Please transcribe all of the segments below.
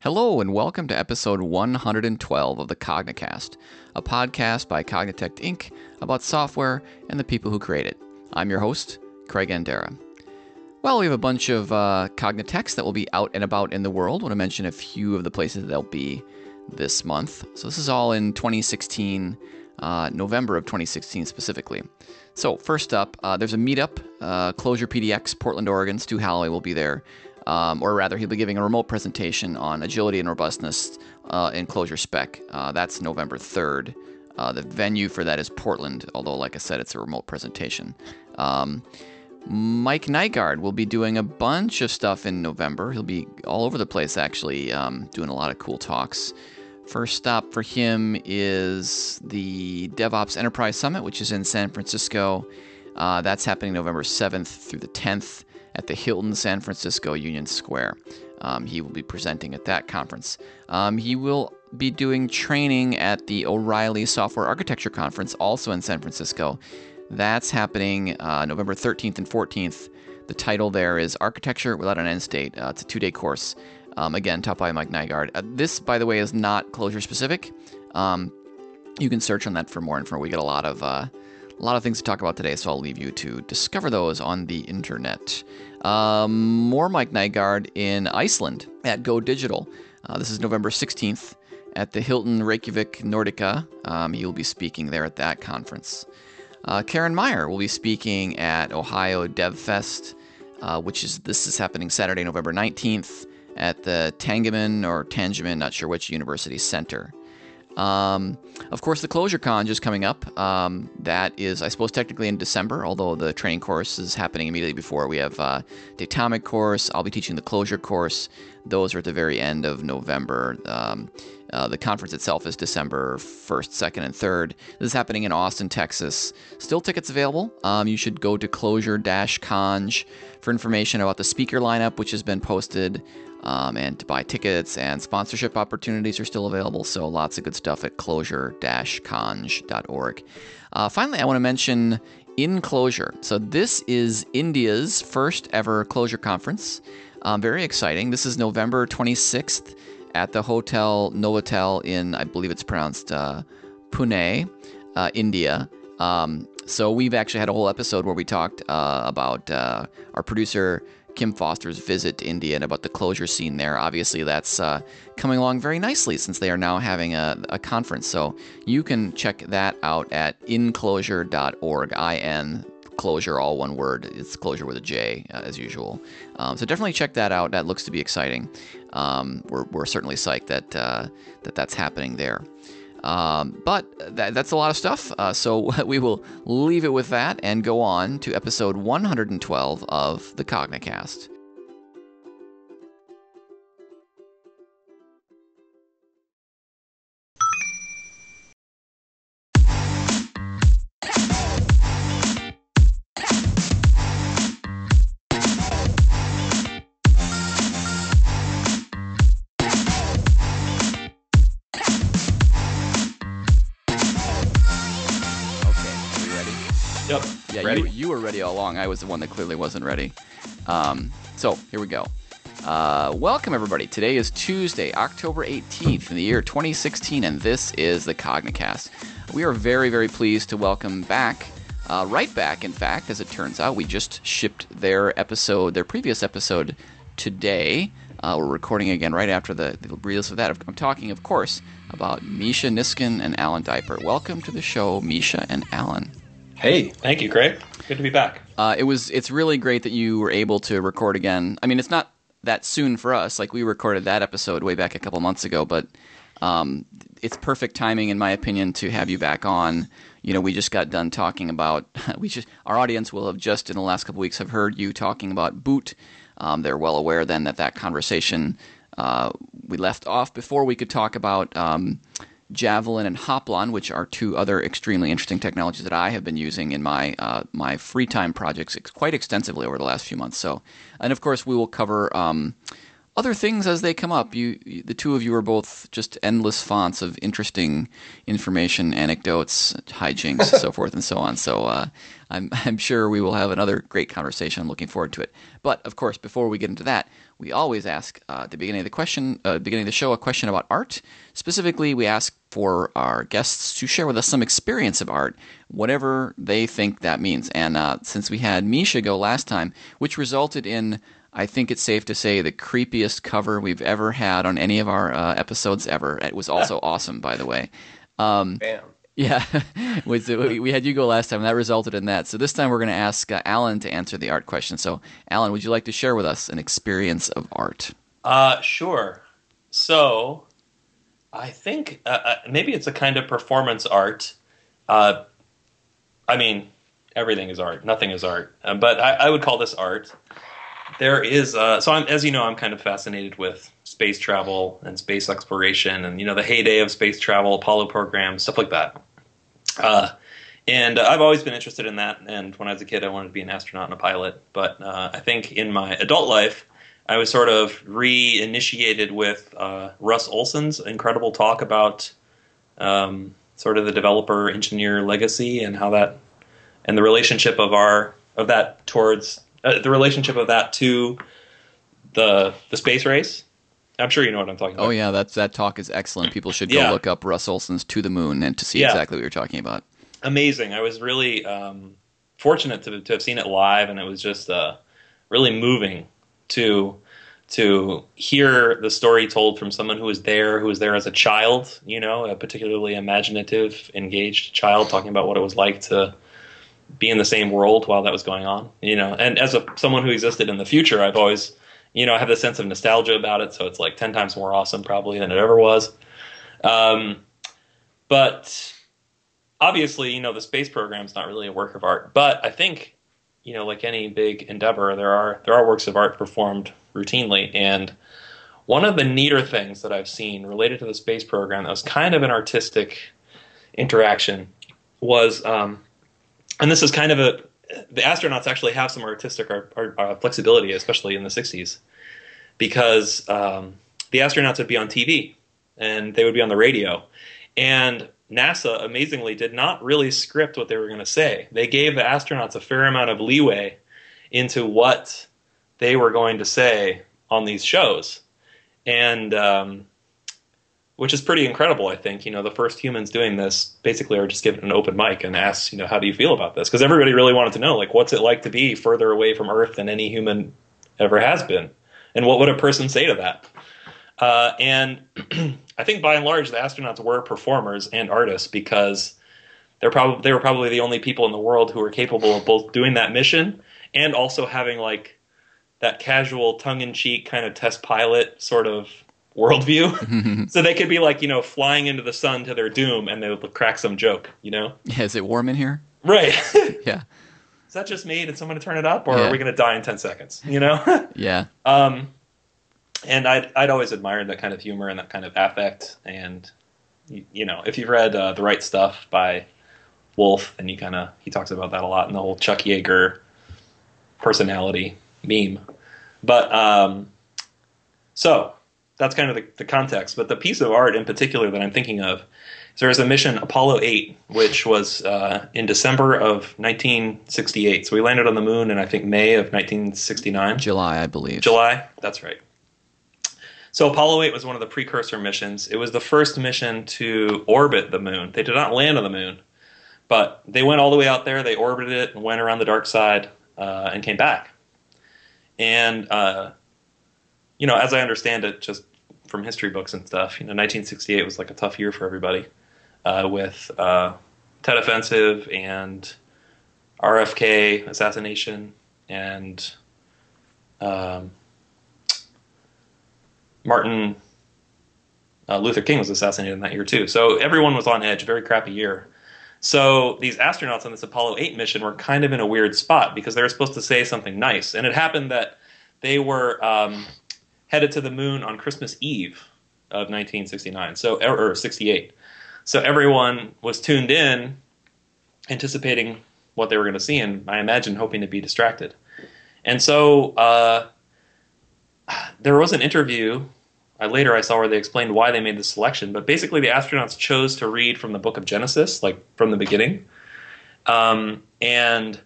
Hello, and welcome to episode 112 of the Cognicast, a podcast by Cognitect Inc. about software and the people who create it. I'm your host, Craig Andera. Well, we have a bunch of uh, Cognitects that will be out and about in the world. I want to mention a few of the places they'll be this month. So, this is all in 2016, uh, November of 2016 specifically. So, first up, uh, there's a meetup, uh, Clojure PDX, Portland, Oregon. Stu Halloway will be there um, or rather, he'll be giving a remote presentation on agility and robustness uh, in Clojure Spec. Uh, that's November 3rd. Uh, the venue for that is Portland, although, like I said, it's a remote presentation. Um, Mike Nygard will be doing a bunch of stuff in November. He'll be all over the place, actually, um, doing a lot of cool talks. First stop for him is the DevOps Enterprise Summit, which is in San Francisco. Uh, that's happening November 7th through the 10th at the Hilton San Francisco Union Square. Um, he will be presenting at that conference. Um, he will be doing training at the O'Reilly Software Architecture Conference, also in San Francisco. That's happening uh, November 13th and 14th. The title there is Architecture Without an End State. Uh, it's a two day course. Um, again, taught by Mike Nygard. Uh, this, by the way, is not Clojure specific. Um, you can search on that for more info. We get a lot of uh, a lot of things to talk about today, so I'll leave you to discover those on the internet. Um, more Mike Nygard in Iceland at Go Digital. Uh, this is November 16th at the Hilton Reykjavik Nordica. Um, will be speaking there at that conference. Uh, Carin Meier will be speaking at Ohio DevFest, uh, which is this is happening Saturday, November 19th at the Tangeman or Tangeman, not sure which University Center. Um, of course, the Clojure Con just coming up. Um, that is, I suppose, technically in December, although the training course is happening immediately before. We have uh, Datomic course. I'll be teaching the Clojure course. Those are at the very end of November. Um, uh, the conference itself is December 1st, 2nd, and 3rd. This is happening in Austin, Texas. Still tickets available. Um, you should go to clojure-conj for information about the speaker lineup, which has been posted um, and to buy tickets and sponsorship opportunities are still available. So lots of good stuff at clojure-conj.org. Uh, finally, I want to mention InClojure. So this is India's first ever Clojure conference. Um, very exciting. This is November 26th at the Hotel Novotel in, I believe it's pronounced uh, Pune, uh, India. Um, so we've actually had a whole episode where we talked uh, about uh, our producer Kim Foster's visit to India and about the Clojure scene there. Obviously, that's uh, coming along very nicely since they are now having a, a conference. So you can check that out at inclojure.org. I N Clojure, all one word. It's Clojure with a J, uh, as usual. Um, so definitely check that out. That looks to be exciting. Um, we're, we're certainly psyched that uh, that that's happening there. Um, but that, that's a lot of stuff. Uh, so we will leave it with that and go on to episode 112 of the Cognicast. I was the one that clearly wasn't ready. Um, so here we go. Uh, welcome everybody. Today is Tuesday, October 18th in the year 2016, and this is the Cognicast. We are very, very pleased to welcome back, uh, right back, in fact, as it turns out. We just shipped their episode, their previous episode today. Uh, we're recording again right after the, the release of that. I'm talking, of course, about Misha Niskin and Alan Dipert. Welcome to the show, Misha and Alan. Hey, thank you, Craig. Good to be back. Uh, it was. It's really great that you were able to record again. I mean, it's not that soon for us. Like we recorded that episode way back a couple months ago, but um, it's perfect timing, in my opinion, to have you back on. You know, we just got done talking about. We just our audience will have just in the last couple weeks have heard you talking about boot. Um, they're well aware then that that conversation uh, we left off before we could talk about. Um, Javelin and Hoplon, which are two other extremely interesting technologies that I have been using in my uh, my free time projects quite extensively over the last few months. So, and of course, we will cover um, other things as they come up. You, the two of you are both just endless fonts of interesting information, anecdotes, hijinks, so forth and so on. So, uh, I'm I'm sure we will have another great conversation. I'm looking forward to it. But of course, before we get into that, we always ask uh, at the beginning of the question, uh, beginning of the show, a question about art. Specifically, we ask for our guests to share with us some experience of art, whatever they think that means. And uh, since we had Misha go last time, which resulted in I think it's safe to say the creepiest cover we've ever had on any of our uh, episodes ever. It was also awesome, by the way. Um, Bam. Yeah, we had you go last time, and that resulted in that. So this time we're going to ask uh, Alan to answer the art question. So, Alan, would you like to share with us an experience of art? Uh, sure. So, I think uh, uh maybe it's a kind of performance art. Uh, I mean, everything is art. Nothing is art, uh, but I, I would call this art. There is uh, so I'm, as you know i'm kind of fascinated with space travel and space exploration and you know the heyday of space travel apollo programs stuff like that. Uh, and i've always been interested in that. And when i was a kid i wanted to be an astronaut and a pilot. But uh, i think in my adult life i was sort of reinitiated with uh, russ olsen's incredible talk about um, sort of the developer engineer legacy and how that and the relationship of our of that towards uh, the relationship of that to the the space race. I'm sure you know what I'm talking about. Oh yeah, that that talk is excellent. People should go yeah. look up Russ Olsen's "To the Moon" and to see yeah. exactly what you're talking about. Amazing. I was really um, fortunate to, to have seen it live, and it was just uh, really moving to to hear the story told from someone who was there, who was there as a child. You know, a particularly imaginative, engaged child, talking about what it was like to be in the same world while that was going on. You know, and as a someone who existed in the future, I've always, you know, I have this sense of nostalgia about it. So it's like ten times more awesome probably than it ever was. Um, but obviously, you know, the space program is not really a work of art. But I think, you know, like any big endeavor, there are there are works of art performed routinely and. One of the neater things that I've seen related to the space program that was kind of an artistic interaction was um, and this is kind of a the astronauts actually have some artistic or, or, or flexibility, especially in the '60s, because um, the astronauts would be on TV and they would be on the radio, and NASA amazingly did not really script what they were going to say. They gave the astronauts a fair amount of leeway into what they were going to say on these shows, and um, which is pretty incredible. I think you know the first humans doing this basically are just given an open mic and asked, you know, how do you feel about this? Because everybody really wanted to know, like, what's it like to be further away from Earth than any human ever has been, and what would a person say to that? Uh, and I think by and large, the astronauts were performers and artists because they're probably they were probably the only people in the world who were capable of both doing that mission and also having like that casual, tongue-in-cheek kind of test pilot sort of worldview. so they could be like, you know, flying into the sun to their doom and they would crack some joke, you know? Yeah, is it warm in here? Right. yeah. Is that just me? Did someone turn it up or yeah. are we going to die in 10 seconds, you know? yeah. Um, and I'd, I'd always admired that kind of humor and that kind of affect. And, you, you know, if you've read uh, The Right Stuff by Wolfe, and you kind of, he talks about that a lot in the whole Chuck Yeager personality meme. But, um, so that's kind of the, the, context. But the piece of art in particular that I'm thinking of is there was a mission Apollo 8, which was uh, in December of 1968. So we landed on the moon in I think May of 1969. July, I believe. July, that's right. So Apollo 8 was one of the precursor missions. It was the first mission to orbit the moon. They did not land on the moon, but they went all the way out there. They orbited it and went around the dark side uh, and came back. And uh, you know, as I understand it, just from history books and stuff, you know, 1968 was like a tough year for everybody uh, with uh, Tet Offensive and RFK assassination and um, Martin uh, Luther King was assassinated in that year too. So everyone was on edge. Very crappy year. So these astronauts on this Apollo 8 mission were kind of in a weird spot because they were supposed to say something nice, and it happened that they were um, headed to the moon on Christmas Eve of 1969, so or, or 68. So everyone was tuned in, anticipating what they were going to see, and I imagine hoping to be distracted. And so uh, there was an interview. I, later, I saw where they explained why they made this selection, but basically, the astronauts chose to read from the Book of Genesis, like from the beginning, um, and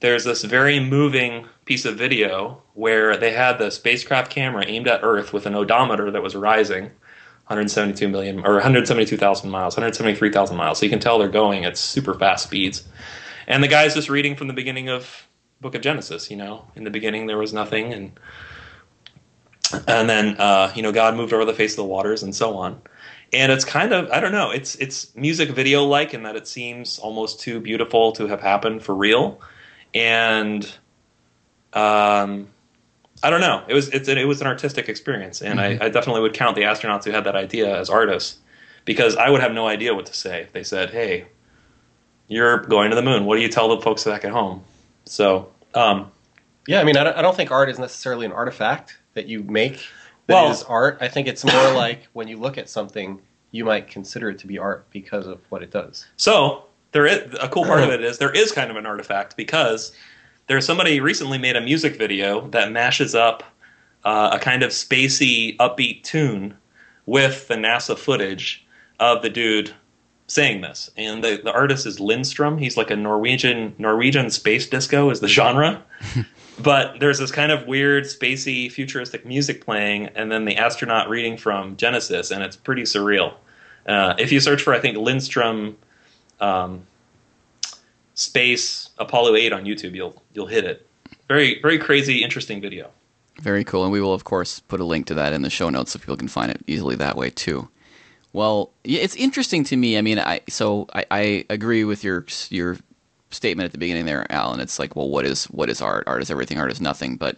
there's this very moving piece of video where they had the spacecraft camera aimed at Earth with an odometer that was rising 172 million or 172,000 miles, 173,000 miles. So you can tell they're going at super fast speeds. And the guy's just reading from the beginning of Book of Genesis. You know, in the beginning there was nothing, and and then uh, you know God moved over the face of the waters and so on. And it's kind of I don't know. It's it's music video like in that it seems almost too beautiful to have happened for real and um, I don't know. It was it's, it was an artistic experience, and mm-hmm. I, I, definitely would count the astronauts who had that idea as artists because I would have no idea what to say if they said, "Hey, you're going to the moon. What do you tell the folks back at home?" So, um, yeah, I mean, I don't, I don't, think art is necessarily an artifact that you make that well, is art. I think it's more like when you look at something, you might consider it to be art because of what it does. So there is a cool part of it is there is kind of an artifact because there's somebody recently made a music video that mashes up uh, a kind of spacey, upbeat tune with the NASA footage of the dude saying this. And the, the artist is Lindstrom. He's like a Norwegian Norwegian space disco is the genre. but there's this kind of weird spacey futuristic music playing and then the astronaut reading from Genesis and it's pretty surreal. Uh, if you search for I think Lindstrom um, space Apollo 8 on YouTube, you'll you'll hit it. Very very crazy, interesting video. Very cool, and we will of course put a link to that in the show notes so people can find it easily that way too. Well, it's interesting to me. I mean, I so I, I agree with your your statement at the beginning there, Alan. It's like, well, what is what is art? Art is everything. Art is nothing. But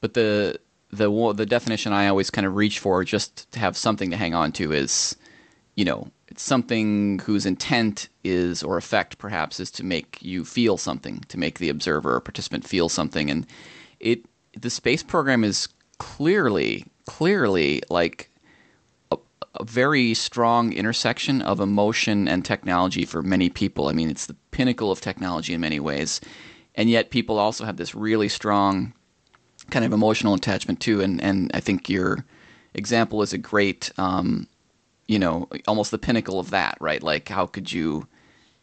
but the the the definition I always kind of reach for, just to have something to hang on to, is you know it's something whose intent is, or effect perhaps, is to make you feel something, to make the observer or participant feel something. And it, the space program is clearly, clearly like a, very strong intersection of emotion and technology for many people. I mean, it's the pinnacle of technology in many ways. And yet, people also have this really strong kind of emotional attachment too. And, and I think your example is a great um, you know almost the pinnacle of that right like how could you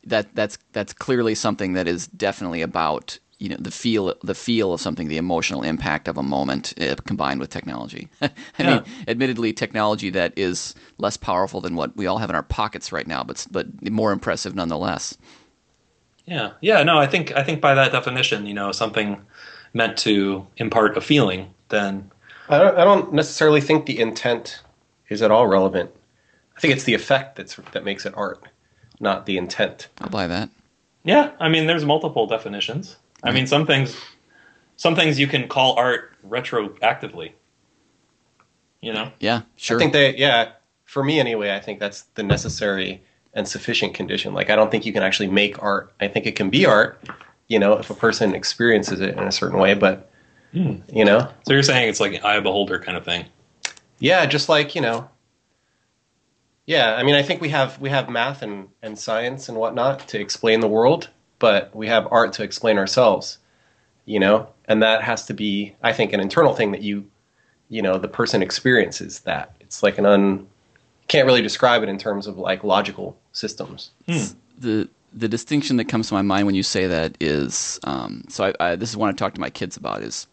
that that's that's clearly something that is definitely about you know the feel the feel of something the emotional impact of a moment uh, combined with technology i yeah. mean admittedly technology that is less powerful than what we all have in our pockets right now but but more impressive nonetheless yeah yeah no i think i think by that definition you know something meant to impart a feeling then i don't, I don't necessarily think the intent is at all relevant I think it's the effect that's that makes it art, not the intent. I'll buy that. Yeah, I mean, there's multiple definitions. I mean, some things, some things you can call art retroactively. You know. Yeah, sure. I think they, yeah, for me anyway, I think that's the necessary and sufficient condition. Like, I don't think you can actually make art. I think it can be art, you know, if a person experiences it in a certain way. But hmm. you know, so you're saying it's like an eye beholder kind of thing. Yeah, just like you know, yeah, I mean, I think we have we have math and, and science and whatnot to explain the world, but we have art to explain ourselves, you know, and that has to be, I think, an internal thing that you, you know, the person experiences that. It's like an un, can't really describe it in terms of like logical systems. Hmm. The the distinction that comes to my mind when you say that is, um, so I, I, this is what I talk to my kids about is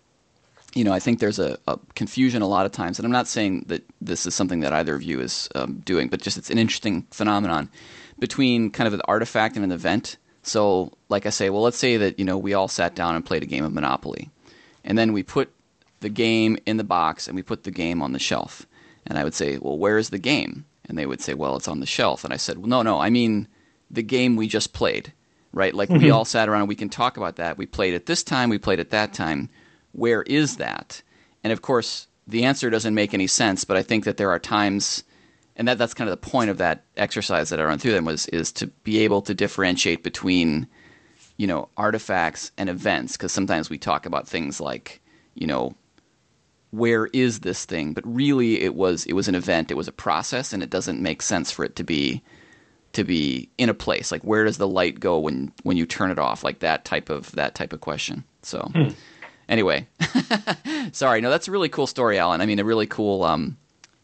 you know, I think there's a, a, confusion a lot of times, and I'm not saying that this is something that either of you is um, doing, but just it's an interesting phenomenon between kind of an artifact and an event. So, like I say, well, let's say that you know we all sat down and played a game of Monopoly, and then we put the game in the box and we put the game on the shelf. And I would say, well, where is the game? And they would say, well, it's on the shelf. And I said, well, no, no, I mean the game we just played, right? Like mm-hmm. we all sat around and we can talk about that. We played it this time, we played it that time where is that? And of course, the answer doesn't make any sense, but I think that there are times, and that, that's kind of the point of that exercise that I run through them was is to be able to differentiate between, you know, artifacts and events, because sometimes we talk about things like, you know, where is this thing? But really, it was it was an event, it was a process, and it doesn't make sense for it to be to be in a place. Like where does the light go when when you turn it off? Like that type of that type of question. So. Hmm. Anyway, sorry. No, that's a really cool story, Alan. I mean, a really cool. Um,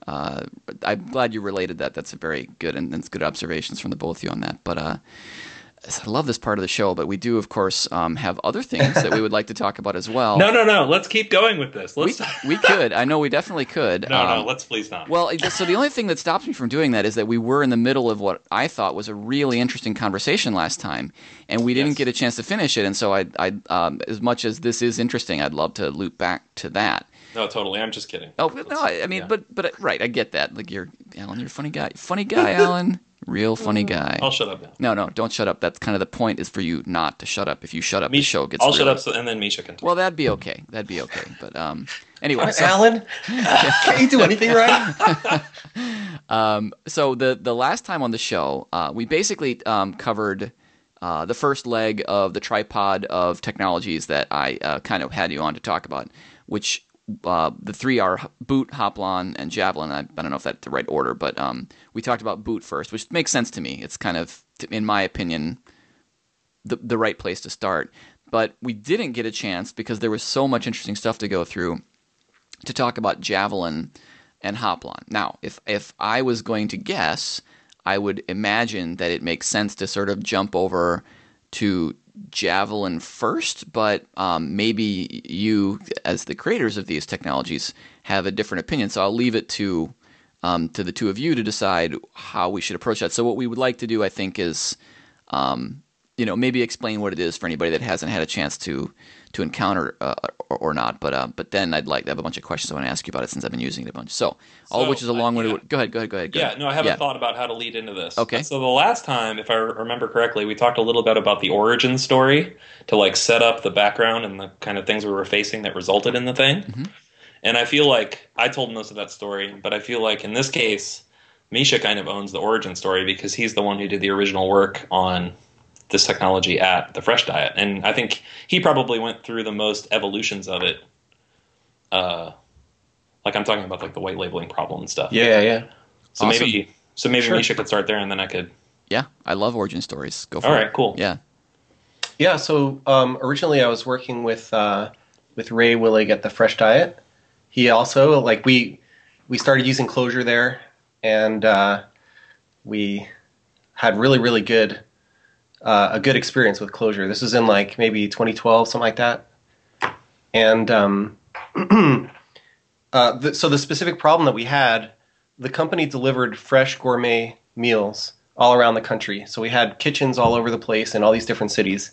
uh, I'm glad you related that. That's a very good and, and good observations from the both of you on that. But uh, I love this part of the show, but we do, of course, um, have other things that we would like to talk about as well. No, no, no. Let's keep going with this. we, Let's. we could. I know we definitely could. no, no. Um, Let's please not. Well, so the only thing that stops me from doing that is that we were in the middle of what I thought was a really interesting conversation last time, and we didn't Yes. get a chance to finish it. And so, I, I, um, as much as this is interesting, I'd love to loop back to that. No, totally. I'm just kidding. Oh no, I, I mean, Yeah. but but right, I get that. Like you're Alan, you're a funny guy, funny guy, Alan, real funny guy. I'll shut up now. No, no, don't shut up. That's kind of the point is for you not to shut up. If you shut up, the show gets. I'll shut up, so, and then Misha can talk. Well, that'd be okay. That'd be okay. But um, anyway, so, Alan, can't you do anything right? um, so the the last time on the show, uh, we basically um, covered uh, the first leg of the tripod of technologies that I uh, kind of had you on to talk about, which uh, the three are boot, hoplon, and javelin. I, I don't know if that's the right order, but um, we talked about boot first, which makes sense to me. It's kind of, in my opinion, the the right place to start. But we didn't get a chance because there was so much interesting stuff to go through to talk about javelin and hoplon. Now, if if I was going to guess, I would imagine that it makes sense to sort of jump over to javelin first, but um, maybe you, as the creators of these technologies, have a different opinion. So I'll leave it to um, to the two of you to decide how we should approach that. So what we would like to do, I think, is um, you know maybe explain what it is for anybody that hasn't had a chance to to encounter uh, or, or not. But uh, but then I'd like to have a bunch of questions I want to ask you about it since I've been using it a bunch. So all of which is a uh, long way yeah. to go ahead. Go ahead. Go ahead. Go Yeah, ahead. no, I have Yeah. a thought about how to lead into this. Okay. So the last time, if I remember correctly, we talked a little bit about the origin story to like set up the background and the kind of things we were facing that resulted in the thing. Mm-hmm. And I feel like I told most of that story, but I feel like in this case, Misha kind of owns the origin story because he's the one who did the original work on this technology at the Fresh Diet, and I think he probably went through the most evolutions of it. Uh, like I'm talking about like the white labeling problem and stuff. Yeah, yeah. So Awesome. maybe so maybe Sure. Misha could start there, and then I could. Yeah, I love origin stories. Go for All it. all right cool. Yeah. Yeah, so um, originally I was working with uh, with Ray Willig at the Fresh Diet. He also like we we started using Clojure there, and uh, we had really really good uh, a good experience with Clojure. This was in like maybe 2012, something like that. And um, uh, so the specific problem that we had, the company delivered fresh gourmet meals all around the country. So we had kitchens all over the place in all these different cities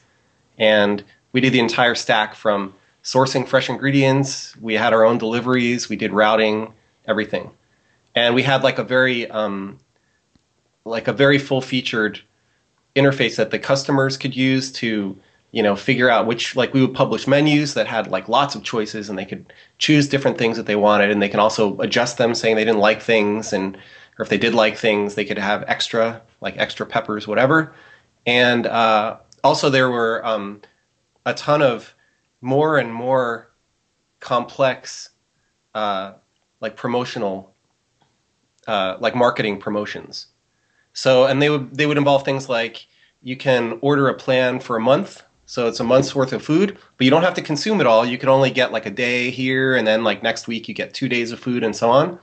and we did the entire stack from sourcing fresh ingredients. We had our own deliveries. We did routing, everything, and we had like a very um, like a very full featured interface that the customers could use to you know figure out which like we would publish menus that had like lots of choices and they could choose different things that they wanted and they can also adjust them saying they didn't like things and or if they did like things they could have extra like extra peppers whatever. And uh, also there were um, a ton of more and more complex uh, like promotional uh, like marketing promotions so and they would they would involve things like you can order a plan for a month. So it's a month's worth of food but you don't have to consume it all. You can only get like a day here and then like next week you get two days of food and so on.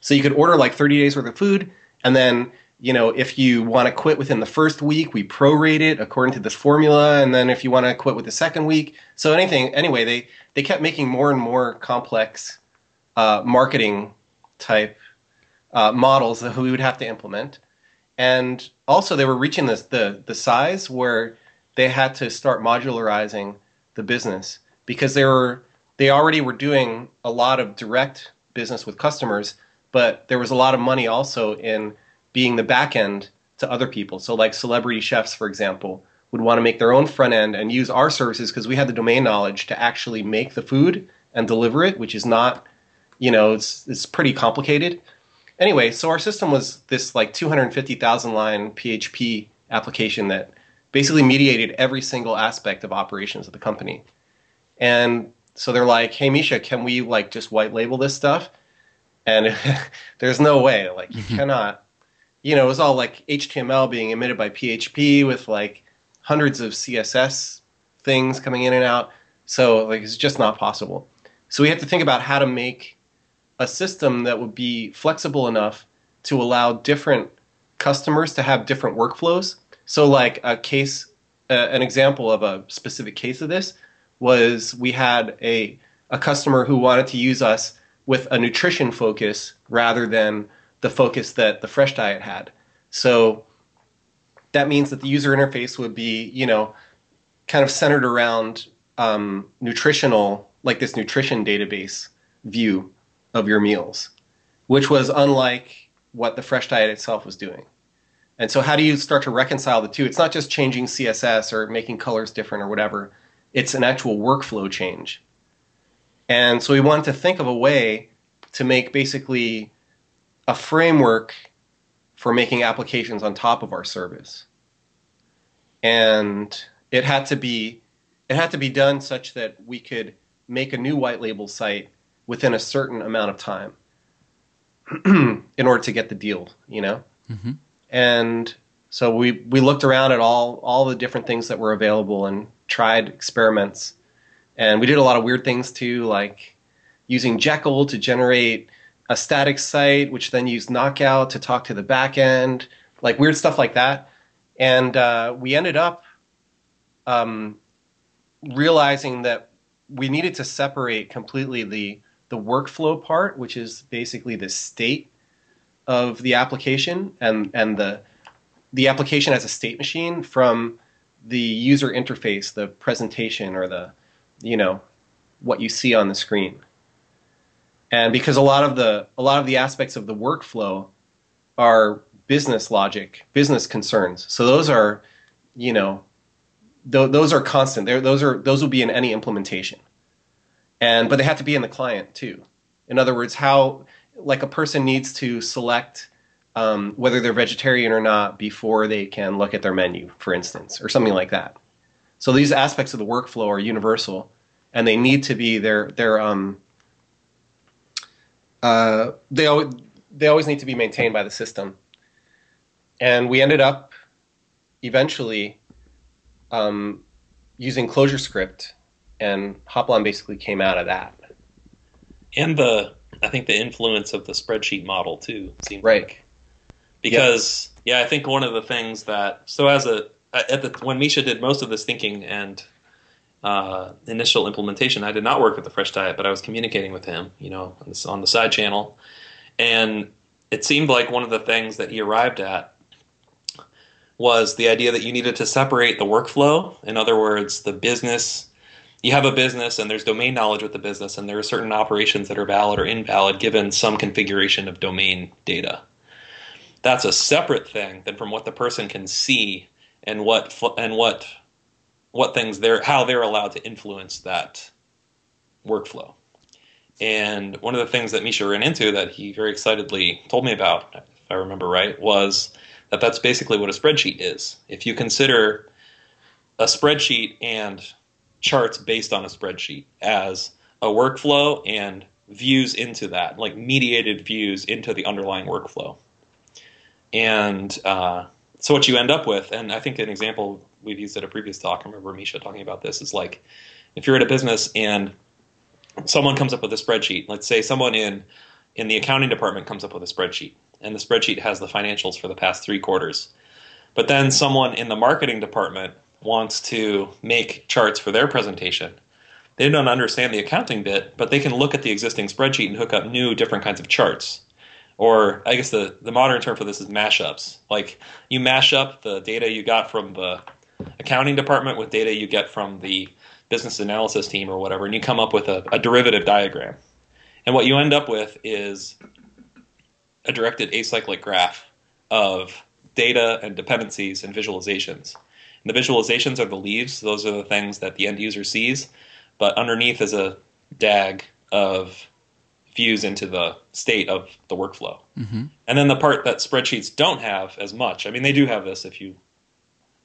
So you could order like 30 days worth of food and then you know, if you want to quit within the first week, we prorate it according to this formula, and then if you want to quit with the second week, so anything. Anyway, they they kept making more and more complex uh, marketing type uh, models that we would have to implement, and also they were reaching this the the size where they had to start modularizing the business because they were they already were doing a lot of direct business with customers, but there was a lot of money also in being the back end to other people. So, like celebrity chefs, for example, would want to make their own front end and use our services because we had the domain knowledge to actually make the food and deliver it, which is not, you know, it's it's pretty complicated. Anyway, so our system was this like 250,000 line PHP application that basically mediated every single aspect of operations of the company. And so they're like, "Hey Misha, can we like just white label this stuff?" And there's no way, like you cannot you know, it was all like HTML being emitted by PHP with like hundreds of CSS things coming in and out. So like it's just not possible. So we have to think about how to make a system that would be flexible enough to allow different customers to have different workflows. So, like a case, uh, an example of a specific case of this was we had a a customer who wanted to use us with a nutrition focus rather than the focus that the fresh diet had. So that means that the user interface would be, you know, kind of centered around um, nutritional, like this nutrition database view of your meals, which was unlike what the fresh diet itself was doing. And so, how do you start to reconcile the two? It's not just changing CSS or making colors different or whatever, it's an actual workflow change. And so, we wanted to think of a way to make basically a framework for making applications on top of our service. And it had to be it had to be done such that we could make a new white label site within a certain amount of time in order to get the deal, you know? Mm-hmm. And so we, we looked around at all, all the different things that were available and tried experiments. And we did a lot of weird things too, like using Jekyll to generate a static site, which then used Knockout to talk to the back end, like weird stuff like that. And uh, we ended up um, realizing that we needed to separate completely the the workflow part, which is basically the state of the application and and the the application as a state machine from the user interface, the presentation or the you know what you see on the screen. And because a lot of the a lot of the aspects of the workflow are business logic, business concerns. So those are, you know, th- those are constant. They're, those are those will be in any implementation, and but they have to be in the client too. In other words, how like a person needs to select um, whether they're vegetarian or not before they can look at their menu, for instance, or something like that. So these aspects of the workflow are universal, and they need to be their their um, uh, they always they always need to be maintained by the system. And we ended up eventually um, using ClojureScript, and Hoplon basically came out of that. And the I think the influence of the spreadsheet model too seems right. Like. Because yeah, I think one of the things that so as a at the when Misha did most of this thinking and uh, initial implementation, I did not work with the Fresh Diet, but I was communicating with him, you know, on, this, on the side channel, and it seemed like one of the things that he arrived at was the idea that you needed to separate the workflow. In other words, the business. You have a business and there's domain knowledge with the business, and there are certain operations that are valid or invalid given some configuration of domain data. That's a separate thing than from what the person can see and what and what what things they're how they're allowed to influence that workflow. And one of the things that Misha ran into that he very excitedly told me about, if I remember right, was that that's basically what a spreadsheet is. If you consider a spreadsheet and charts based on a spreadsheet as a workflow and views into that, like mediated views into the underlying workflow. And uh, so what you end up with, and I think an example we've used at a previous talk, I remember Misha talking about this, is like if you're at a business and someone comes up with a spreadsheet, let's say someone in in the accounting department comes up with a spreadsheet and the spreadsheet has the financials for the past three quarters. But then someone in the marketing department wants to make charts for their presentation. They don't understand the accounting bit, but they can look at the existing spreadsheet and hook up new, different kinds of charts. Or I guess the, the modern term for this is mashups. Like you mash up the data you got from the accounting department with data you get from the business analysis team or whatever, and you come up with a, a derivative diagram. And what you end up with is a directed acyclic graph of data and dependencies and visualizations. And the visualizations are the leaves; those are the things that the end user sees. But underneath is a DAG of views into the state of the workflow. Mm-hmm. And then the part that spreadsheets don't have as much. I mean, they do have this if you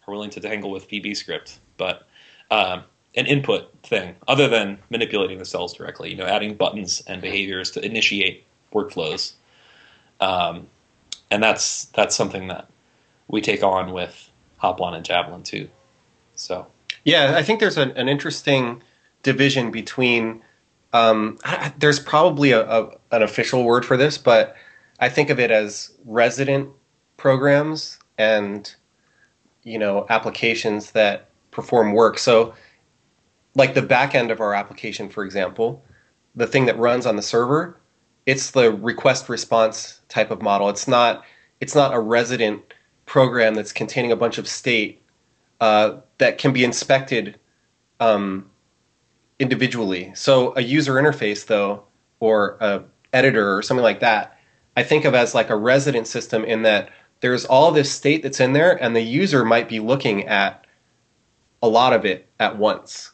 are willing to tangle with VB script, but um, an input thing other than manipulating the cells directly. You know, adding buttons and behaviors to initiate workflows um, and that's that's something that we take on with Hoplon and Javelin too. So yeah, I think there's an, an interesting division between. Um, there's probably a, a, an official word for this, but I think of it as resident programs and you know applications that perform work. So, like the back end of our application, for example, the thing that runs on the server, it's the request response type of model. It's not it's not a resident program that's containing a bunch of state uh, that can be inspected um, individually. So a user interface, though, or a editor or something like that, I think of as like a resident system in that there's all this state that's in there, and the user might be looking at a lot of it at once.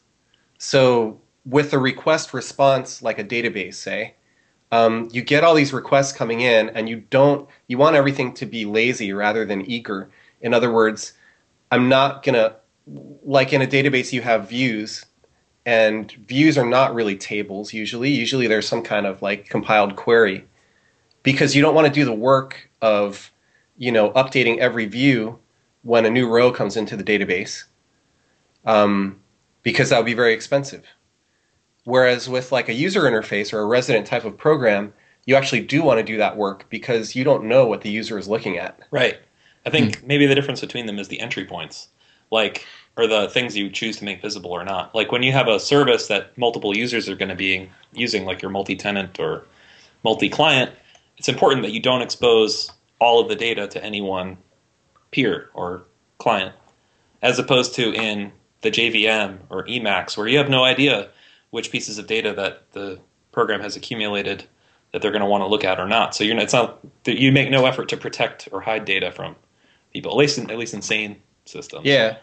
So with a request response, like a database, say, um, you get all these requests coming in, and you don't you want everything to be lazy rather than eager. In other words, I'm not gonna like in a database you have views and views are not really tables usually usually there's some kind of like compiled query because you don't want to do the work of you know updating every view when a new row comes into the database um, because that would be very expensive whereas with like a user interface or a resident type of program you actually do want to do that work because you don't know what the user is looking at Right. I think hmm. maybe the difference between them is the entry points, like or the things you choose to make visible or not. Like when you have a service that multiple users are going to be using, like your multi-tenant or multi-client, it's important that you don't expose all of the data to any one peer or client, as opposed to in the JVM or Emacs, where you have no idea which pieces of data that the program has accumulated that they're going to want to look at or not. So you're it's not you make no effort to protect or hide data from people, at least in, at least in sane systems. Yeah,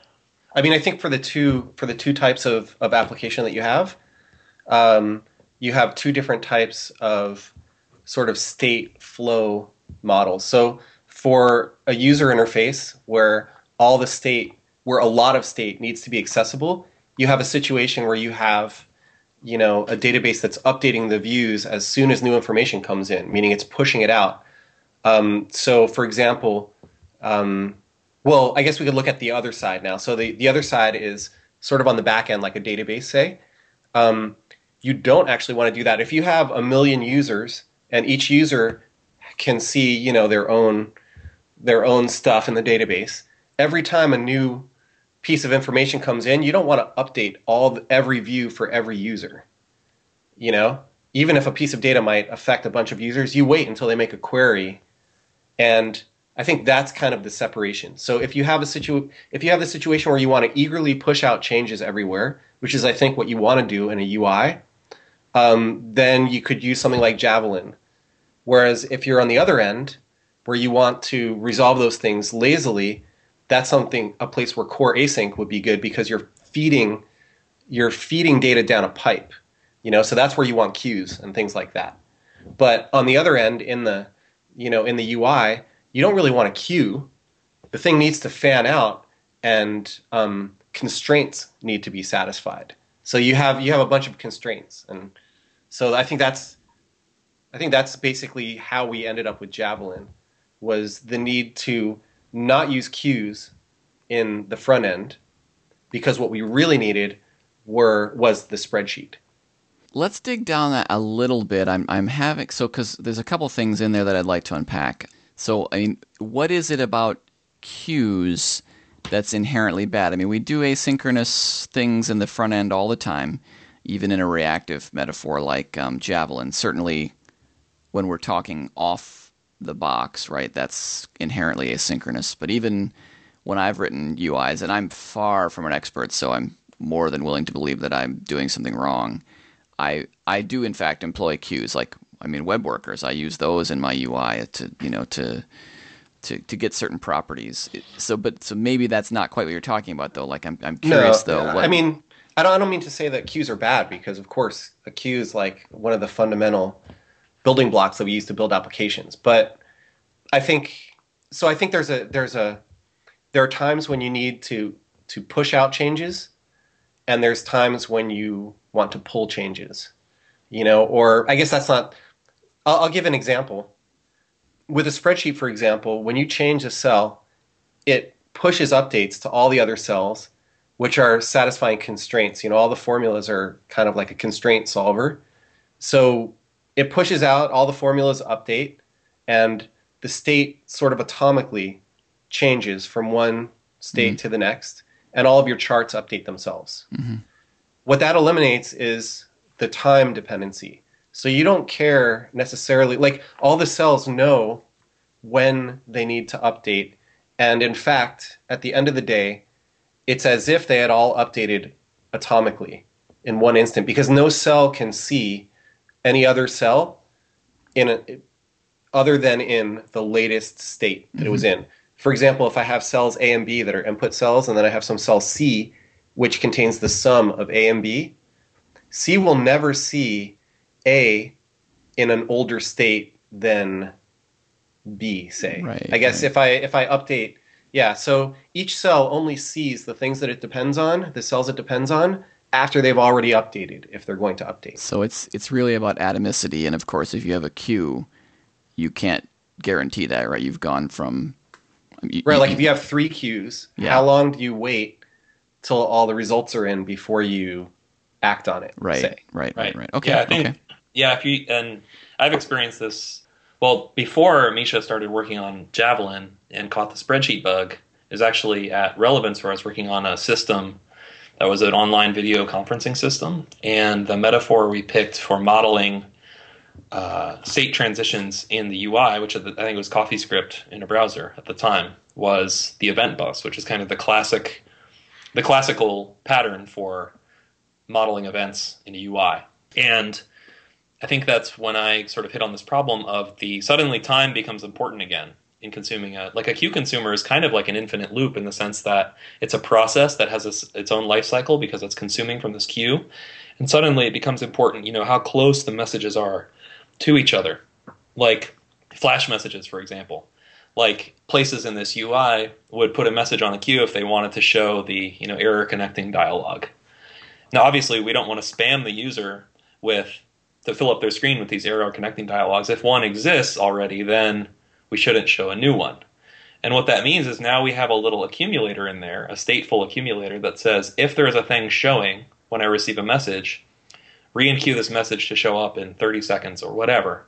I mean, I think for the two for the two types of of application that you have, um, you have two different types of sort of state flow models. So for a user interface where all the state, where a lot of state needs to be accessible, you have a situation where you have you know a database that's updating the views as soon as new information comes in, meaning it's pushing it out. Um, so, for example, um, well, I guess we could look at the other side now. So the, the other side is sort of on the back end, like a database, say. Um, you don't actually want to do that. If you have a million users and each user can see, you know, their own their own stuff in the database, every time a new piece of information comes in, you don't want to update all every view for every user. You know, even if a piece of data might affect a bunch of users, you wait until they make a query and I think that's kind of the separation. So if you have a situ if you have the situation where you want to eagerly push out changes everywhere, which is I think what you want to do in a UI, um, then you could use something like Javelin. Whereas if you're on the other end, where you want to resolve those things lazily, that's something a place where core async would be good because you're feeding you're feeding data down a pipe. You know, so that's where you want queues and things like that. But on the other end, in the you know in the UI, you don't really want a queue. The thing needs to fan out, and um, constraints need to be satisfied. So you have you have a bunch of constraints, and so I think that's I think that's basically how we ended up with Javelin was the need to not use queues in the front end because what we really needed were was the spreadsheet. Let's dig down that a little bit. I'm I'm having so because there's a couple things in there that I'd like to unpack. So I mean, what is it about queues that's inherently bad? I mean, we do asynchronous things in the front end all the time, even in a reactive metaphor like um, Javelin. Certainly, when we're talking off the box, right? That's inherently asynchronous. But even when I've written UIs, and I'm far from an expert, so I'm more than willing to believe that I'm doing something wrong. I I do in fact employ queues like I mean web workers. I use those in my UI to you know to to to get certain properties. So but so maybe that's not quite what you're talking about though. Like I'm I'm curious though. uh, What, I mean, I don't I don't mean to say that queues are bad because of course a queue is like one of the fundamental building blocks that we use to build applications. But I think so. I think there's a there's a there are times when you need to to push out changes, and there's times when you want to pull changes. You know, or I guess that's not. I'll, I'll give an example. With a spreadsheet, for example, when you change a cell, it pushes updates to all the other cells, which are satisfying constraints. You know, all the formulas are kind of like a constraint solver. So it pushes out all the formulas update, and the state sort of atomically changes from one state mm-hmm. to the next, and all of your charts update themselves. Mm-hmm. What that eliminates is the time dependency. So you don't care necessarily, like, all the cells know when they need to update. And in fact, at the end of the day, it's as if they had all updated atomically in one instant because no cell can see any other cell in a, other than in the latest state that it was mm-hmm. in. For example, if I have cells A and B that are input cells, and then I have some cell C, which contains the sum of A and B, C will never see A in an older state than B, say. Right, I guess right. if I if I update, yeah. So each cell only sees the things that it depends on, the cells it depends on, after they've already updated, if they're going to update. So it's it's really about atomicity, and of course, if you have a queue, you can't guarantee that, right? You've gone from you- Right, like if you have three queues, Yeah. how long do you wait till all the results are in before you act on it? right, say? right, right, Right. right. Okay, Yeah, I think. okay. Yeah, if you and I've experienced this. Well, before Micha started working on Javelin and caught the spreadsheet bug, is actually at Relevance where I was working on a system that was an online video conferencing system, and the metaphor we picked for modeling uh, state transitions in the UI, which I think was CoffeeScript in a browser at the time, was the event bus, which is kind of the classic, the classical pattern for modeling events in a UI. And I think that's when I sort of hit on this problem of the suddenly time becomes important again in consuming a like a queue consumer is kind of like an infinite loop in the sense that it's a process that has its, its own life cycle because it's consuming from this queue, and suddenly it becomes important. You know how close the messages are to each other, like flash messages, for example. Like places in this UI would put a message on the queue if they wanted to show the you know error connecting dialog. Now, obviously, we don't want to spam the user with to fill up their screen with these error connecting dialogues. If one exists already, then we shouldn't show a new one. And what that means is now we have a little accumulator in there, a stateful accumulator that says if there is a thing showing when I receive a message, re-enqueue this message to show up in 30 seconds or whatever,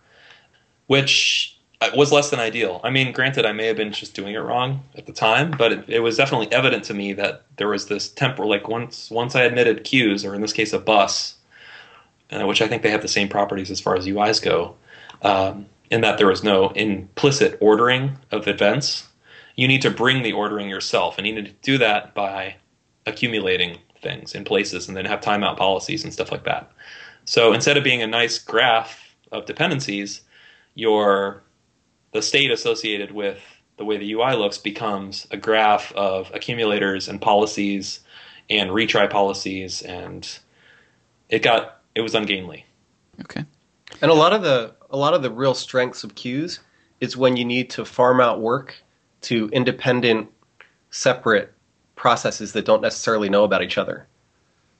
which uh, was less than ideal. I mean, granted, I may have been just doing it wrong at the time, but it, it was definitely evident to me that there was this temporal, like once once I admitted queues, or in this case, a bus, uh, which I think they have the same properties as far as UIs go, um, in that there was no implicit ordering of events. You need to bring the ordering yourself, and you need to do that by accumulating things in places and then have timeout policies and stuff like that. So instead of being a nice graph of dependencies, your the state associated with the way the UI looks becomes a graph of accumulators and policies and retry policies and it got it was ungainly. Okay. And a lot of the a lot of the real strengths of queues is when you need to farm out work to independent, separate processes that don't necessarily know about each other.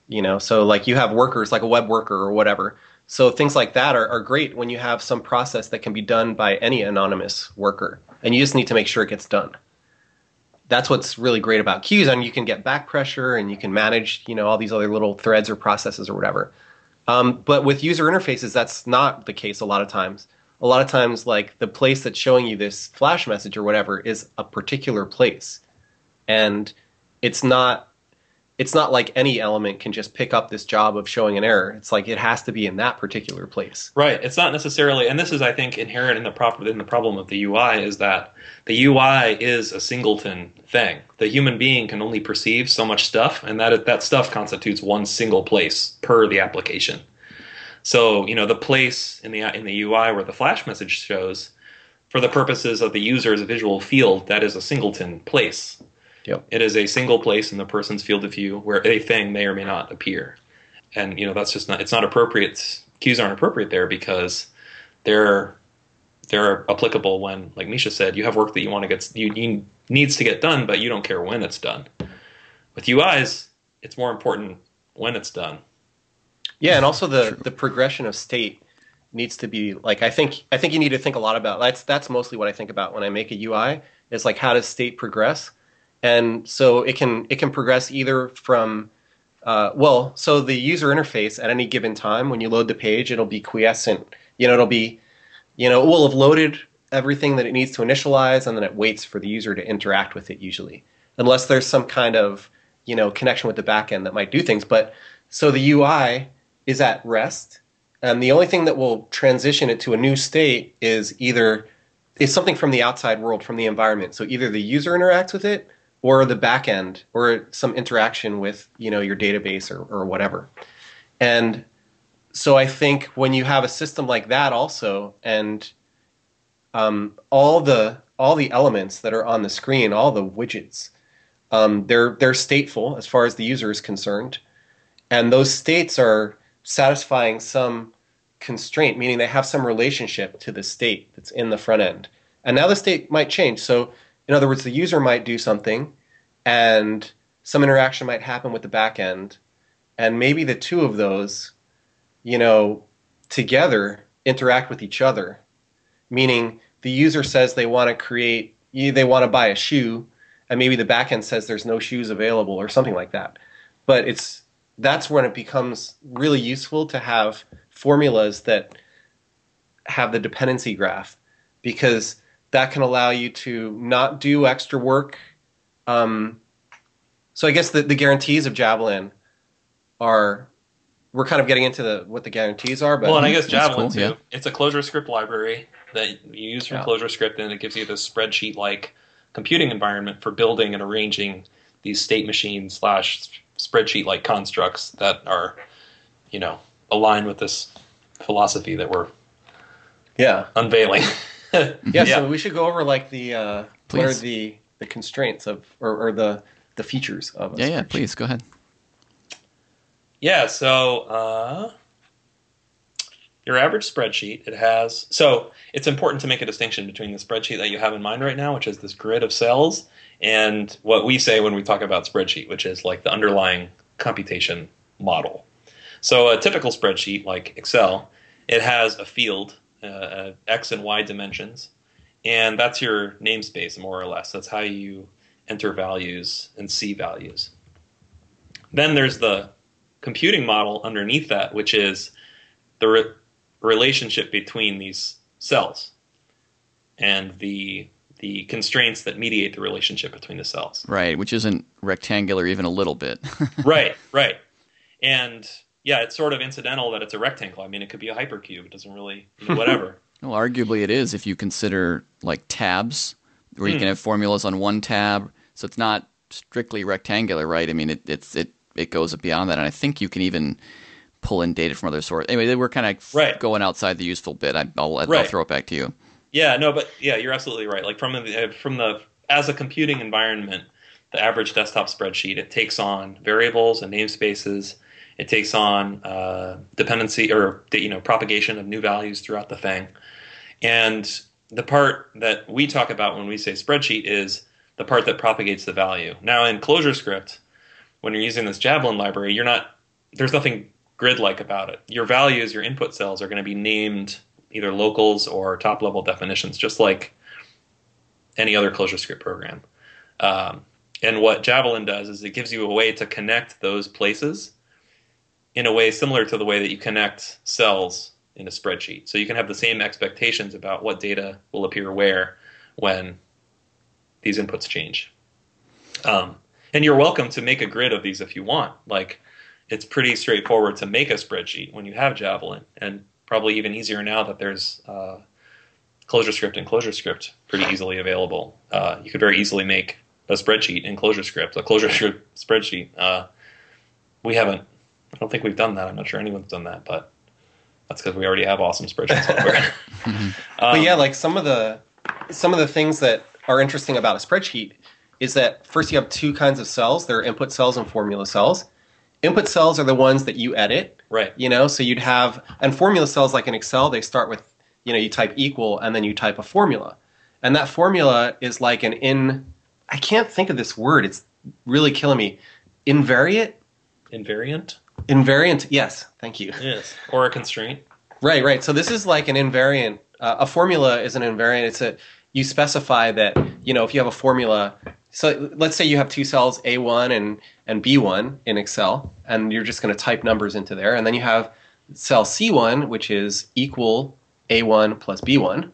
You know, so like you have workers like a web worker or whatever. So things like that are, are great when you have some process that can be done by any anonymous worker, and you just need to make sure it gets done. That's what's really great about queues, and you can get back pressure, and you can manage, you know, all these other little threads or processes or whatever. Um, but with user interfaces, that's not the case a lot of times. A lot of times, like the place that's showing you this flash message or whatever is a particular place, and it's not it's not like any element can just pick up this job of showing an error. It's like it has to be in that particular place. Right. It's not necessarily, and this is, I think, inherent in the prop in the problem of the UI is that the UI is a singleton thing. The human being can only perceive so much stuff, and that that stuff constitutes one single place per the application. So, you know, the place in the in the UI where the flash message shows, for the purposes of the user's visual field, that is a singleton place. Yep. It is a single place in the person's field of view where a thing may or may not appear. And you know that's just not it's not appropriate. Queues aren't appropriate there because they're they're applicable when, like Micha said, you have work that you want to get you, you needs to get done, but you don't care when it's done. With UIs, it's more important when it's done. Yeah, and also the the progression of state needs to be like I think I think you need to think a lot about that's that's mostly what I think about when I make a UI is like how does state progress, and so it can it can progress either from uh, well, so the user interface at any given time when you load the page, it'll be quiescent. You know, it'll be you know it will have loaded everything that it needs to initialize, and then it waits for the user to interact with it usually. unless there's some kind of you know connection with the backend that might do things. But so the UI is at rest, and the only thing that will transition it to a new state is either is something from the outside world, from the environment. So either the user interacts with it, or the backend, or some interaction with you know your database or, or whatever. And so I think when you have a system like that also, and um, all the all the elements that are on the screen, all the widgets, um, they're they're stateful as far as the user is concerned, and those states are satisfying some constraint, meaning they have some relationship to the state that's in the front end. And now the state might change. So, in other words, the user might do something, and some interaction might happen with the back end, and maybe the two of those, you know, together interact with each other, meaning the user says they want to create, they want to buy a shoe, and maybe the backend says there's no shoes available or something like that. But it's that's when it becomes really useful to have formulas that have the dependency graph because that can allow you to not do extra work. Um, so I guess the, the guarantees of Javelin are we're kind of getting into the what the guarantees are, but well, and I guess That's Javelin cool, too. yeah. It's a ClojureScript library that you use from Yeah. ClojureScript, and it gives you this spreadsheet-like computing environment for building and arranging these state machine slash spreadsheet-like constructs that are, you know, aligned with this philosophy that we're yeah, unveiling. yeah, Yeah. So we should go over like the uh, what are Please. the the constraints of or, or the the features of a Yeah, yeah. Please go ahead. Yeah, so uh, your average spreadsheet, it has. So it's important to make a distinction between the spreadsheet that you have in mind right now, which is this grid of cells, and what we say when we talk about spreadsheet, which is like the underlying computation model. So a typical spreadsheet, like Excel, it has a field, uh, uh, x and y dimensions, and that's your namespace, more or less. That's how you enter values and see values. Then there's the computing model underneath that, which is the re- relationship between these cells and the the constraints that mediate the relationship between the cells. Right, which isn't rectangular even a little bit. right, right. And yeah, it's sort of incidental that it's a rectangle. I mean, it could be a hypercube. It doesn't really whatever. well, arguably it is if you consider like tabs, where you Hmm. can have formulas on one tab. So it's not strictly rectangular, right? I mean, it, it's it it goes beyond that, and I think you can even pull in data from other sources. Anyway, we're kind of Right. going outside the useful bit. I, I'll, I'll throw it back to you. Yeah, no, but yeah, you're absolutely right. Like from the uh, from the as a computing environment, the average desktop spreadsheet it takes on variables and namespaces. It takes on uh, dependency or you know propagation of new values throughout the thing, and the part that we talk about when we say spreadsheet is the part that propagates the value. Now in ClojureScript, when you're using this Javelin library, you're not there's nothing grid-like about it. Your values, your input cells, are going to be named either locals or top-level definitions, just like any other ClojureScript program. Um, and what Javelin does is it gives you a way to connect those places in a way similar to the way that you connect cells in a spreadsheet. So you can have the same expectations about what data will appear where when these inputs change. Um, and you're welcome to make a grid of these if you want. Like it's pretty straightforward to make a spreadsheet when you have Javelin, and probably even easier now that there's uh, ClojureScript and ClojureScript pretty easily available. Uh, you could very easily make a spreadsheet in ClojureScript, a ClojureScript spreadsheet. Uh, we haven't. I don't think we've done that. I'm not sure anyone's done that, but that's because we already have awesome spreadsheet software. but Um, yeah, like some of the some of the things that are interesting about a spreadsheet is that first you have two kinds of cells. There are input cells and formula cells. Input cells are the ones that you edit, right. you know, so you'd have and formula cells like in Excel, they start with, you know, you type equal and then you type a formula. And that formula is like an in I can't think of this word. It's really killing me. Invariant? Invariant. Invariant. Yes, thank you. Yes. Or a constraint. Right, right. So this is like an invariant. Uh, a formula is an invariant. It's a you specify that you know if you have a formula. So let's say you have two cells A1 and and B1 in Excel, and you're just going to type numbers into there, and then you have cell C1, which is equal A1 plus B1.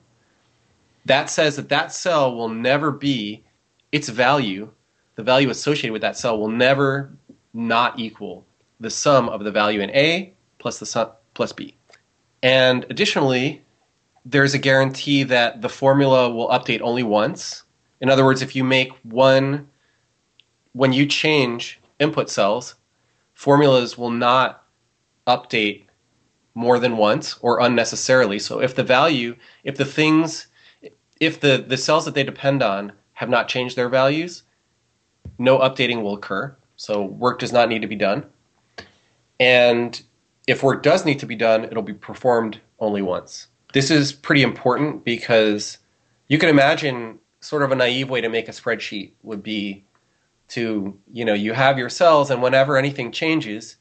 That says that that cell will never be its value. The the value associated with that cell will never not equal the sum of the value in A plus the sum plus B. And additionally, there's a guarantee that the formula will update only once. In other words, if you make one, when you change input cells, formulas will not update more than once or unnecessarily. So if the value, if the things, if the, the cells that they depend on have not changed their values, no updating will occur. So work does not need to be done. And if work does need to be done, it'll be performed only once. This is pretty important because you can imagine sort of a naive way to make a spreadsheet would be to, you know, you have your cells and whenever anything changes,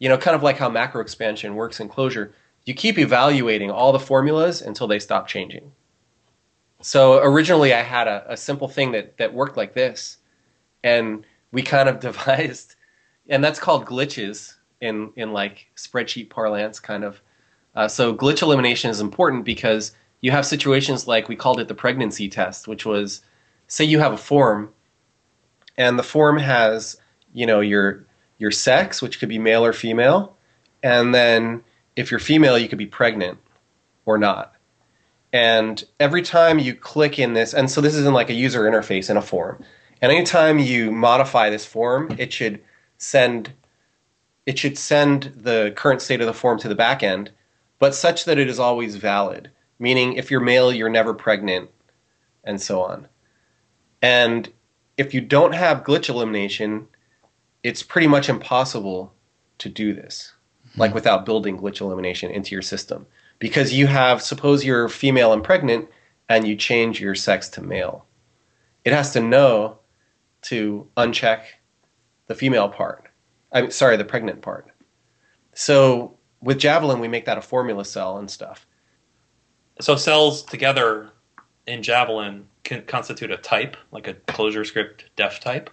you know, kind of like how macro expansion works in Clojure, you keep evaluating all the formulas until they stop changing. So originally I had a, a simple thing that, that worked like this. And we kind of devised, and that's called glitches in, in like spreadsheet parlance kind of. Uh, so glitch elimination is important because you have situations like we called it the pregnancy test, which was say you have a form and the form has, you know, your your sex, which could be male or female, and then if you're female, you could be pregnant or not. And every time you click in this, and so this is in like a user interface in a form. And anytime you modify this form, it should send it should send the current state of the form to the back end, but such that it is always valid. Meaning if you're male, you're never pregnant, and so on. And if you don't have glitch elimination, it's pretty much impossible to do this, mm-hmm. like without building glitch elimination into your system. Because you have, suppose you're female and pregnant, and you change your sex to male. It has to know to uncheck the female part. I'm sorry, the pregnant part. So with Javelin, we make that a formula cell and stuff. So cells together in Javelin can constitute a type, like a ClojureScript def type.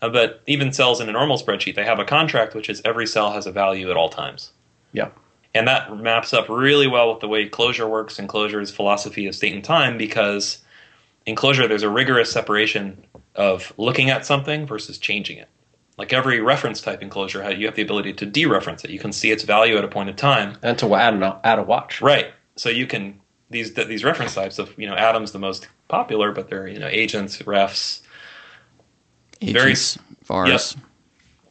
Uh, but even cells in a normal spreadsheet, they have a contract, which is every cell has a value at all times. Yeah. And that maps up really well with the way Clojure works and Clojure's philosophy of state and time because in Clojure there's a rigorous separation of looking at something versus changing it. Like every reference type in Clojure, you have the ability to dereference it. You can see its value at a point in time, and to add an, add a watch. Right. So you can these these reference types of you know Atom's the most popular, but they're you know agents, refs, Agents, very vars. Yep.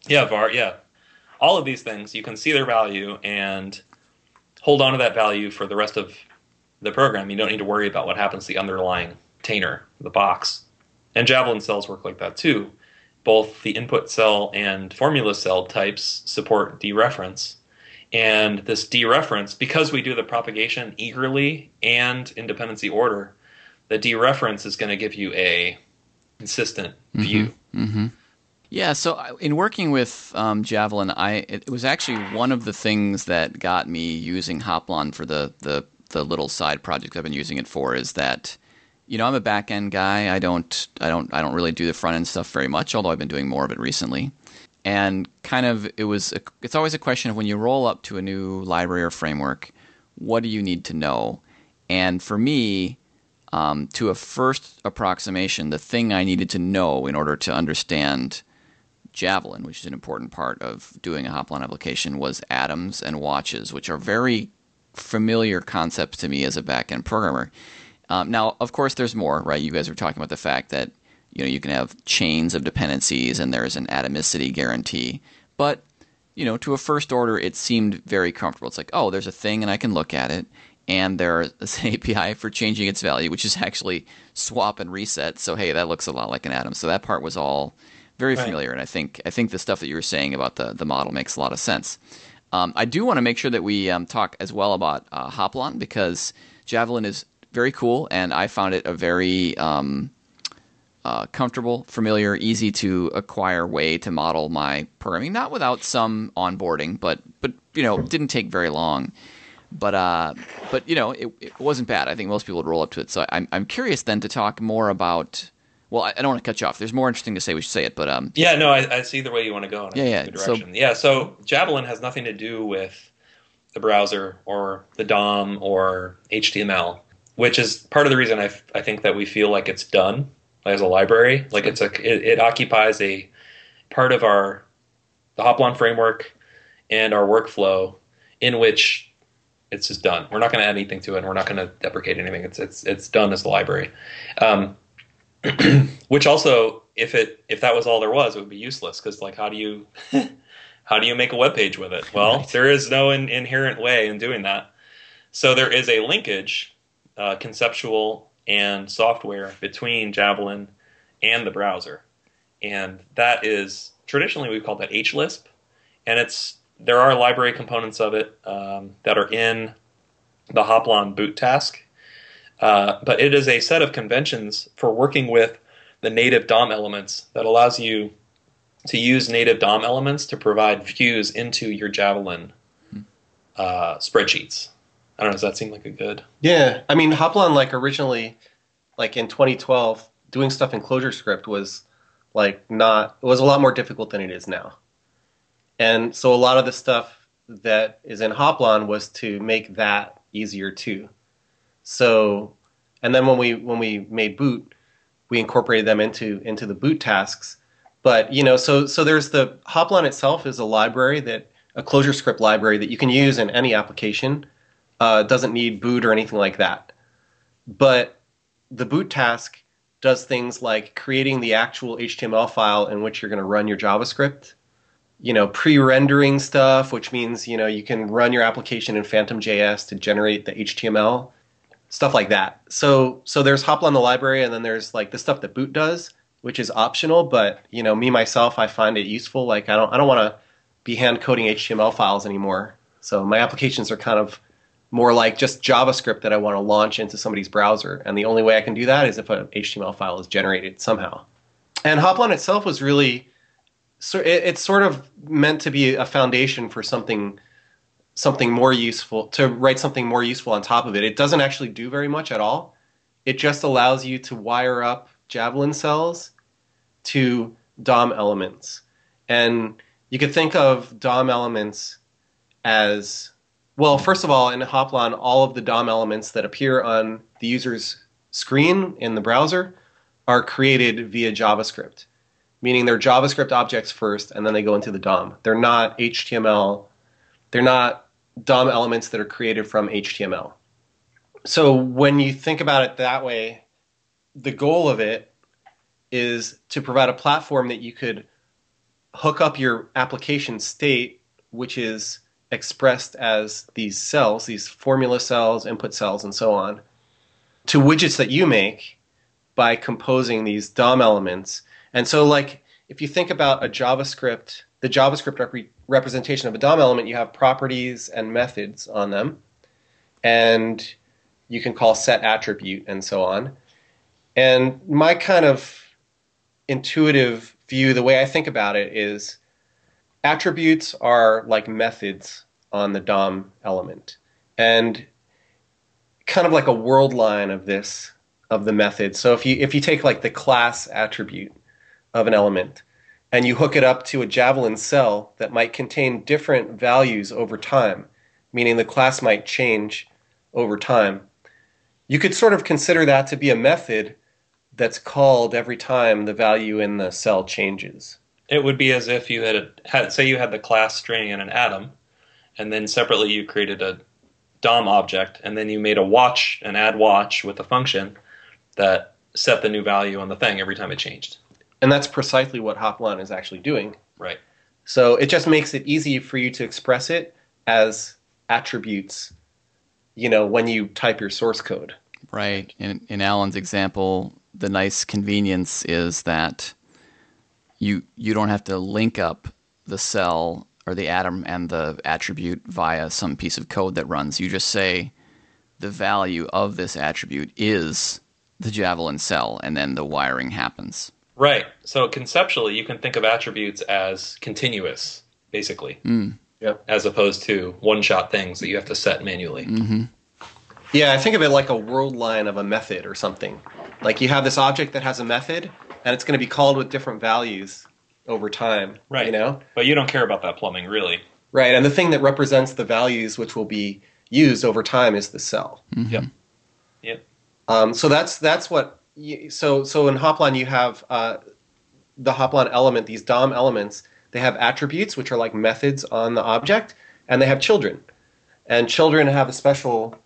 Yeah, var. Yeah, all of these things you can see their value and hold on to that value for the rest of the program. You don't need to worry about what happens to the underlying container, the box. And Javelin cells work like that too. Both the input cell and formula cell types support dereference. And this dereference, because we do the propagation eagerly and in dependency order, the dereference is going to give you a consistent mm-hmm. view. Mm-hmm. Yeah, so in working with um, Javelin, I it was actually one of the things that got me using Hoplon for the, the the little side project I've been using it for is that you know I'm a back end guy. I don't I don't I don't really do the front end stuff very much, although I've been doing more of it recently. And kind of it was a, it's always a question of when you roll up to a new library or framework, what do you need to know? And for me, um, to a first approximation, the thing I needed to know in order to understand Javelin, which is an important part of doing a Hoplon application, was atoms and watches, which are very familiar concepts to me as a backend programmer. Um, now, of course, there's more, right? You guys were talking about the fact that you know you can have chains of dependencies and there's an atomicity guarantee, but you know, to a first order, it seemed very comfortable. It's like, oh, there's a thing and I can look at it and there's an API for changing its value, which is actually swap and reset. So hey, that looks a lot like an atom. So that part was all very right. familiar, and I think I think the stuff that you were saying about the the model makes a lot of sense. Um, I do want to make sure that we um, talk as well about uh, Hoplon because Javelin is very cool, and I found it a very um, uh, comfortable, familiar, easy to acquire way to model my programming. Not without some onboarding, but but you know, didn't take very long. But uh, but you know, it, it wasn't bad. I think most people would roll up to it. So I'm I'm curious then to talk more about. Well, I, I don't want to cut you off. There's more interesting to say. We should say it, but um. Yeah, no, I, I see the way you want to go. yeah, yeah. Direction. So, yeah, so Javelin has nothing to do with the browser or the DOM or HTML, which is part of the reason I, I think that we feel like it's done as a library. Like it's a it, it occupies a part of our the Hoplon framework and our workflow in which it's just done. We're not going to add anything to it. and We're not going to deprecate anything. It's it's it's done as a library. Um, which also, if it if that was all there was, it would be useless because like how do you how do you make a web page with it? Well, Right. there is no in, inherent way in doing that. So there is a linkage, uh, conceptual and software between Javelin and the browser, and that is traditionally we call that HLisp, and it's there are library components of it um, that are in the Hoplon boot task, uh, but it is a set of conventions for working with the native DOM elements that allows you to use native DOM elements to provide views into your Javelin uh, spreadsheets. I don't know. Does that seem like a good? Yeah, I mean, Hoplon like originally, like in 2012, doing stuff in ClojureScript was like not it was a lot more difficult than it is now, and so a lot of the stuff that is in Hoplon was to make that easier too. So, and then when we when we made boot, we incorporated them into into the boot tasks. But you know, so so there's the Hoplon itself is a library that a ClojureScript library that you can use in any application uh, doesn't need boot or anything like that. But the boot task does things like creating the actual HTML file in which you're going to run your JavaScript. You know, pre-rendering stuff, which means you know you can run your application in Phantom.js to generate the HTML, stuff like that. So so there's Hoplon the library, and then there's like the stuff that boot does, which is optional. But you know, me myself, I find it useful. Like I don't I don't want to be hand coding HTML files anymore. So my applications are kind of more like just JavaScript that I want to launch into somebody's browser. And the only way I can do that is if an HTML file is generated somehow. And Hoplon itself was really, so it, it's sort of meant to be a foundation for something, something more useful to write something more useful on top of it. It doesn't actually do very much at all. It just allows you to wire up Javelin cells to DOM elements, and you could think of DOM elements as well, first of all, in Hoplon, all of the DOM elements that appear on the user's screen in the browser are created via JavaScript, meaning they're JavaScript objects first and then they go into the DOM. They're not HTML, they're not DOM elements that are created from HTML. So when you think about it that way, the goal of it is to provide a platform that you could hook up your application state, which is expressed as these cells, these formula cells, input cells, and so on, to widgets that you make by composing these DOM elements. And so, like, if you think about a JavaScript, the JavaScript rep- representation of a DOM element, you have properties and methods on them, and you can call set attribute and so on. And my kind of intuitive view, the way I think about it is attributes are like methods on the DOM element. And kind of like a world line of this of the method. So if you if you take like the class attribute of an element and you hook it up to a Javelin cell that might contain different values over time, meaning the class might change over time, you could sort of consider that to be a method that's called every time the value in the cell changes. It would be as if you had, had say you had the class string and an atom, and then separately you created a DOM object, and then you made a watch, an add watch with a function that set the new value on the thing every time it changed. And that's precisely what Hoplon is actually doing. Right. So it just makes it easy for you to express it as attributes, you know, when you type your source code. Right. In, in Alan's example, the nice convenience is that you you don't have to link up the cell or the atom and the attribute via some piece of code that runs. You just say the value of this attribute is the Javelin cell, and then the wiring happens. Right. So conceptually, you can think of attributes as continuous, basically, Mm. Yep. as opposed to one-shot things that you have to set manually. hmm Yeah, I think of it like a world line of a method or something. Like you have this object that has a method, and it's going to be called with different values over time. Right. You know? But you don't care about that plumbing, really. Right. And the thing that represents the values which will be used over time is the cell. Mhm. Yep. Yep. Um, so that's that's what y- so so in Hoplon you have uh, the Hoplon element, these DOM elements. They have attributes which are like methods on the object, and they have children, and children have a special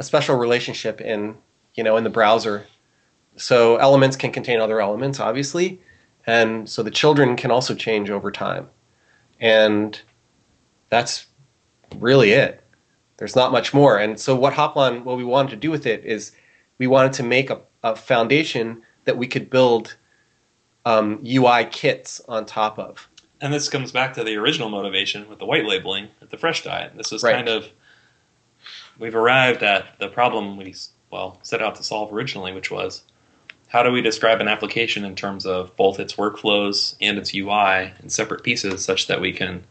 a special relationship in you know in the browser. So elements can contain other elements, obviously, and so the children can also change over time, and that's really it. There's not much more. And so what Hoplon, what we wanted to do with it is we wanted to make a, a foundation that we could build um, UI kits on top of. And this comes back to the original motivation with the white labeling at the Fresh Diet. This is Right. kind of we've arrived at the problem we well set out to solve originally, which was how do we describe an application in terms of both its workflows and its UI in separate pieces, such that we can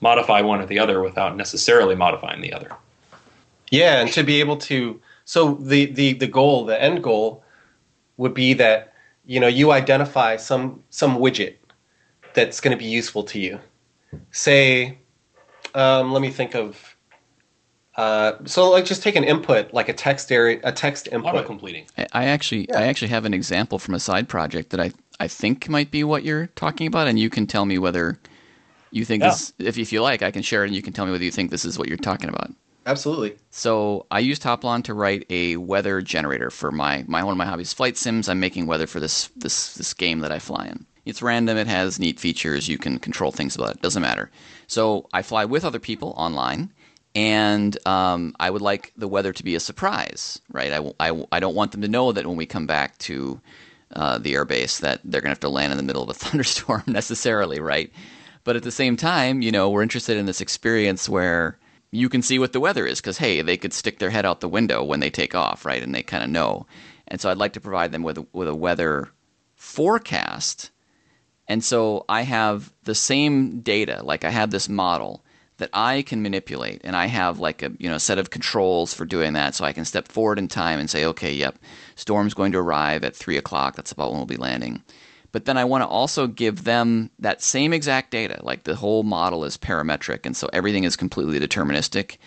modify one or the other without necessarily modifying the other. Yeah, and to be able to so the the the goal, the end goal would be that you know you identify some some widget that's going to be useful to you. Say, um, let me think of. Uh, so like just take an input like a text area, a text input Auto input. completing. I- I actually I actually have an example from a side project that I I think might be what you're talking about, and you can tell me whether you think Yeah. this. If if you like, I can share it, and you can tell me whether you think this is what you're talking about. Absolutely. So I used Hoplon to write a weather generator for my, my one of my hobbies, flight sims. I'm making weather for this this this game that I fly in. It's random. It has neat features. You can control things about it. Doesn't matter. So I fly with other people online, and um, I would like the weather to be a surprise, right? I, I I don't want them to know that when we come back to uh, the airbase that they're going to have to land in the middle of a thunderstorm necessarily, right? But at the same time, you know, we're interested in this experience where you can see what the weather is because hey, they could stick their head out the window when they take off, right? And they kind of know. And so I'd like to provide them with with a weather forecast. And so I have the same data, like I have this model that I can manipulate, and I have like a you know set of controls for doing that. So I can step forward in time and say, okay, yep, storm's going to arrive at three o'clock. That's about when we'll be landing. But then I want to also give them that same exact data. Like the whole model is parametric, and so everything is completely deterministic.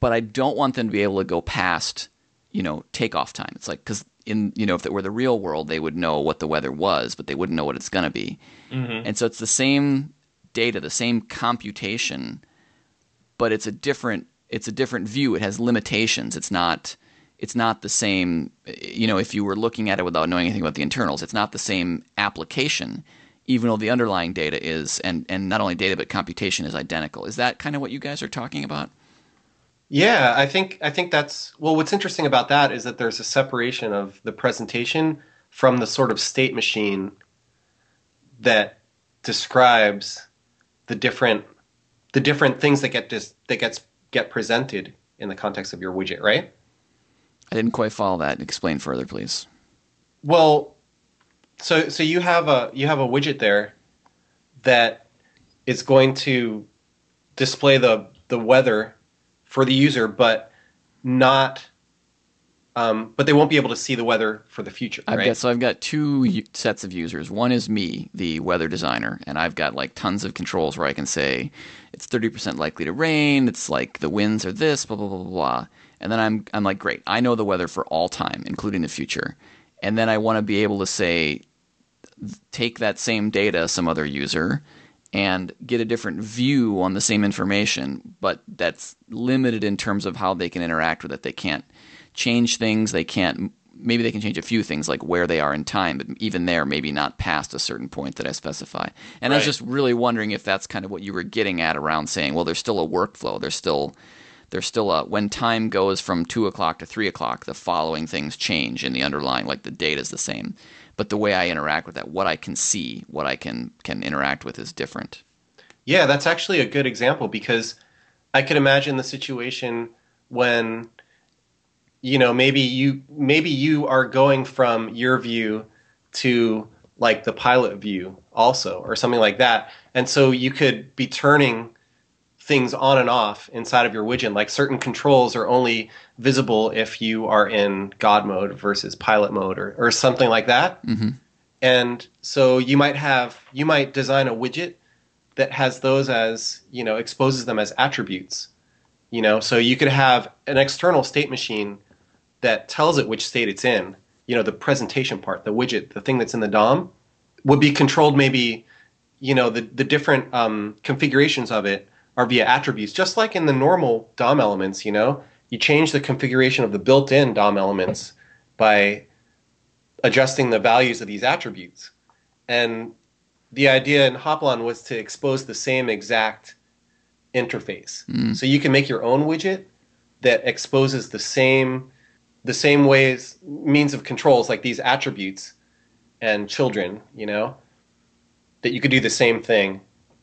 But I don't want them to be able to go past, you know, takeoff time. It's like because in you know if it were the real world, they would know what the weather was, but they wouldn't know what it's going to be. Mm-hmm. And so it's the same data, the same computation, but it's a different it's a different view. It has limitations. It's not it's not the same. You know, if you were looking at it without knowing anything about the internals, it's not the same application. Even though the underlying data is, and, and not only data but computation is identical. Is that kind of what you guys are talking about? Yeah, I think I think that's well. What's interesting about that is that there's a separation of the presentation from the sort of state machine that describes the different the different things that get dis, that gets get presented in the context of your widget, right? I didn't quite follow that. Explain further, please. Well, so so you have a you have a widget there that is going to display the the weather for the user, but not. Um, but they won't be able to see the weather for the future, I've right? got so I've got two sets of users. One is me, the weather designer, and I've got like tons of controls where I can say it's thirty percent likely to rain. It's like the winds are this, blah blah blah blah. blah. And then I'm I'm like, great, I know the weather for all time, including the future. And then I want to be able to say, take that same data, some other user, and get a different view on the same information, but that's limited in terms of how they can interact with it. They can't change things. They can't. Maybe they can change a few things, like where they are in time, but even there, maybe not past a certain point that I specify. And I was just really wondering if that's kind of what you were getting at around saying, well, there's still a workflow. There's still there's still a when time goes from two o'clock to three o'clock, the following things change in the underlying, like the data is the same, but the way I interact with that, what I can see, what I can can interact with, is different. Yeah, that's actually a good example because I could imagine the situation when you know maybe you maybe you are going from your view to like the pilot view also or something like that. And so you could be turning things on and off inside of your widget. Like certain controls are only visible if you are in god mode versus pilot mode or, or something like that. Hmm and so you might have you might design a widget that has those as you know exposes them as attributes you know. So you could have an external state machine that tells it which state it's in you know, the presentation part, the widget, the thing that's in the DOM, would be controlled maybe, you know, the, the different um, configurations of it are via attributes, just like in the normal DOM elements, you know? You change the configuration of the built in DOM elements by adjusting the values of these attributes. And the idea in Hoplon was to expose the same exact interface. Mm. So you can make your own widget that exposes the same the same ways means of controls like these attributes and children, you know, that you could do the same thing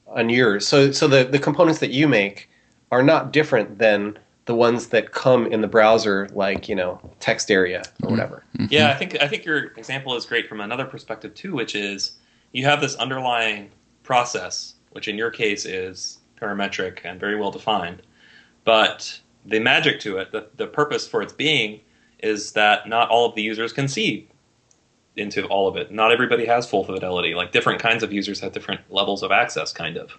on yours. So so the, the components that you make are not different than the ones that come in the browser like, you know, text area or mm-hmm. whatever. Mm-hmm. Yeah, I think I think your example is great from another perspective too, which is you have this underlying process, which in your case is parametric and very well defined. But the magic to it, the, the purpose for its being, is that not all of the users can see into all of it. Not everybody has full fidelity. Like different kinds of users have different levels of access, kind of.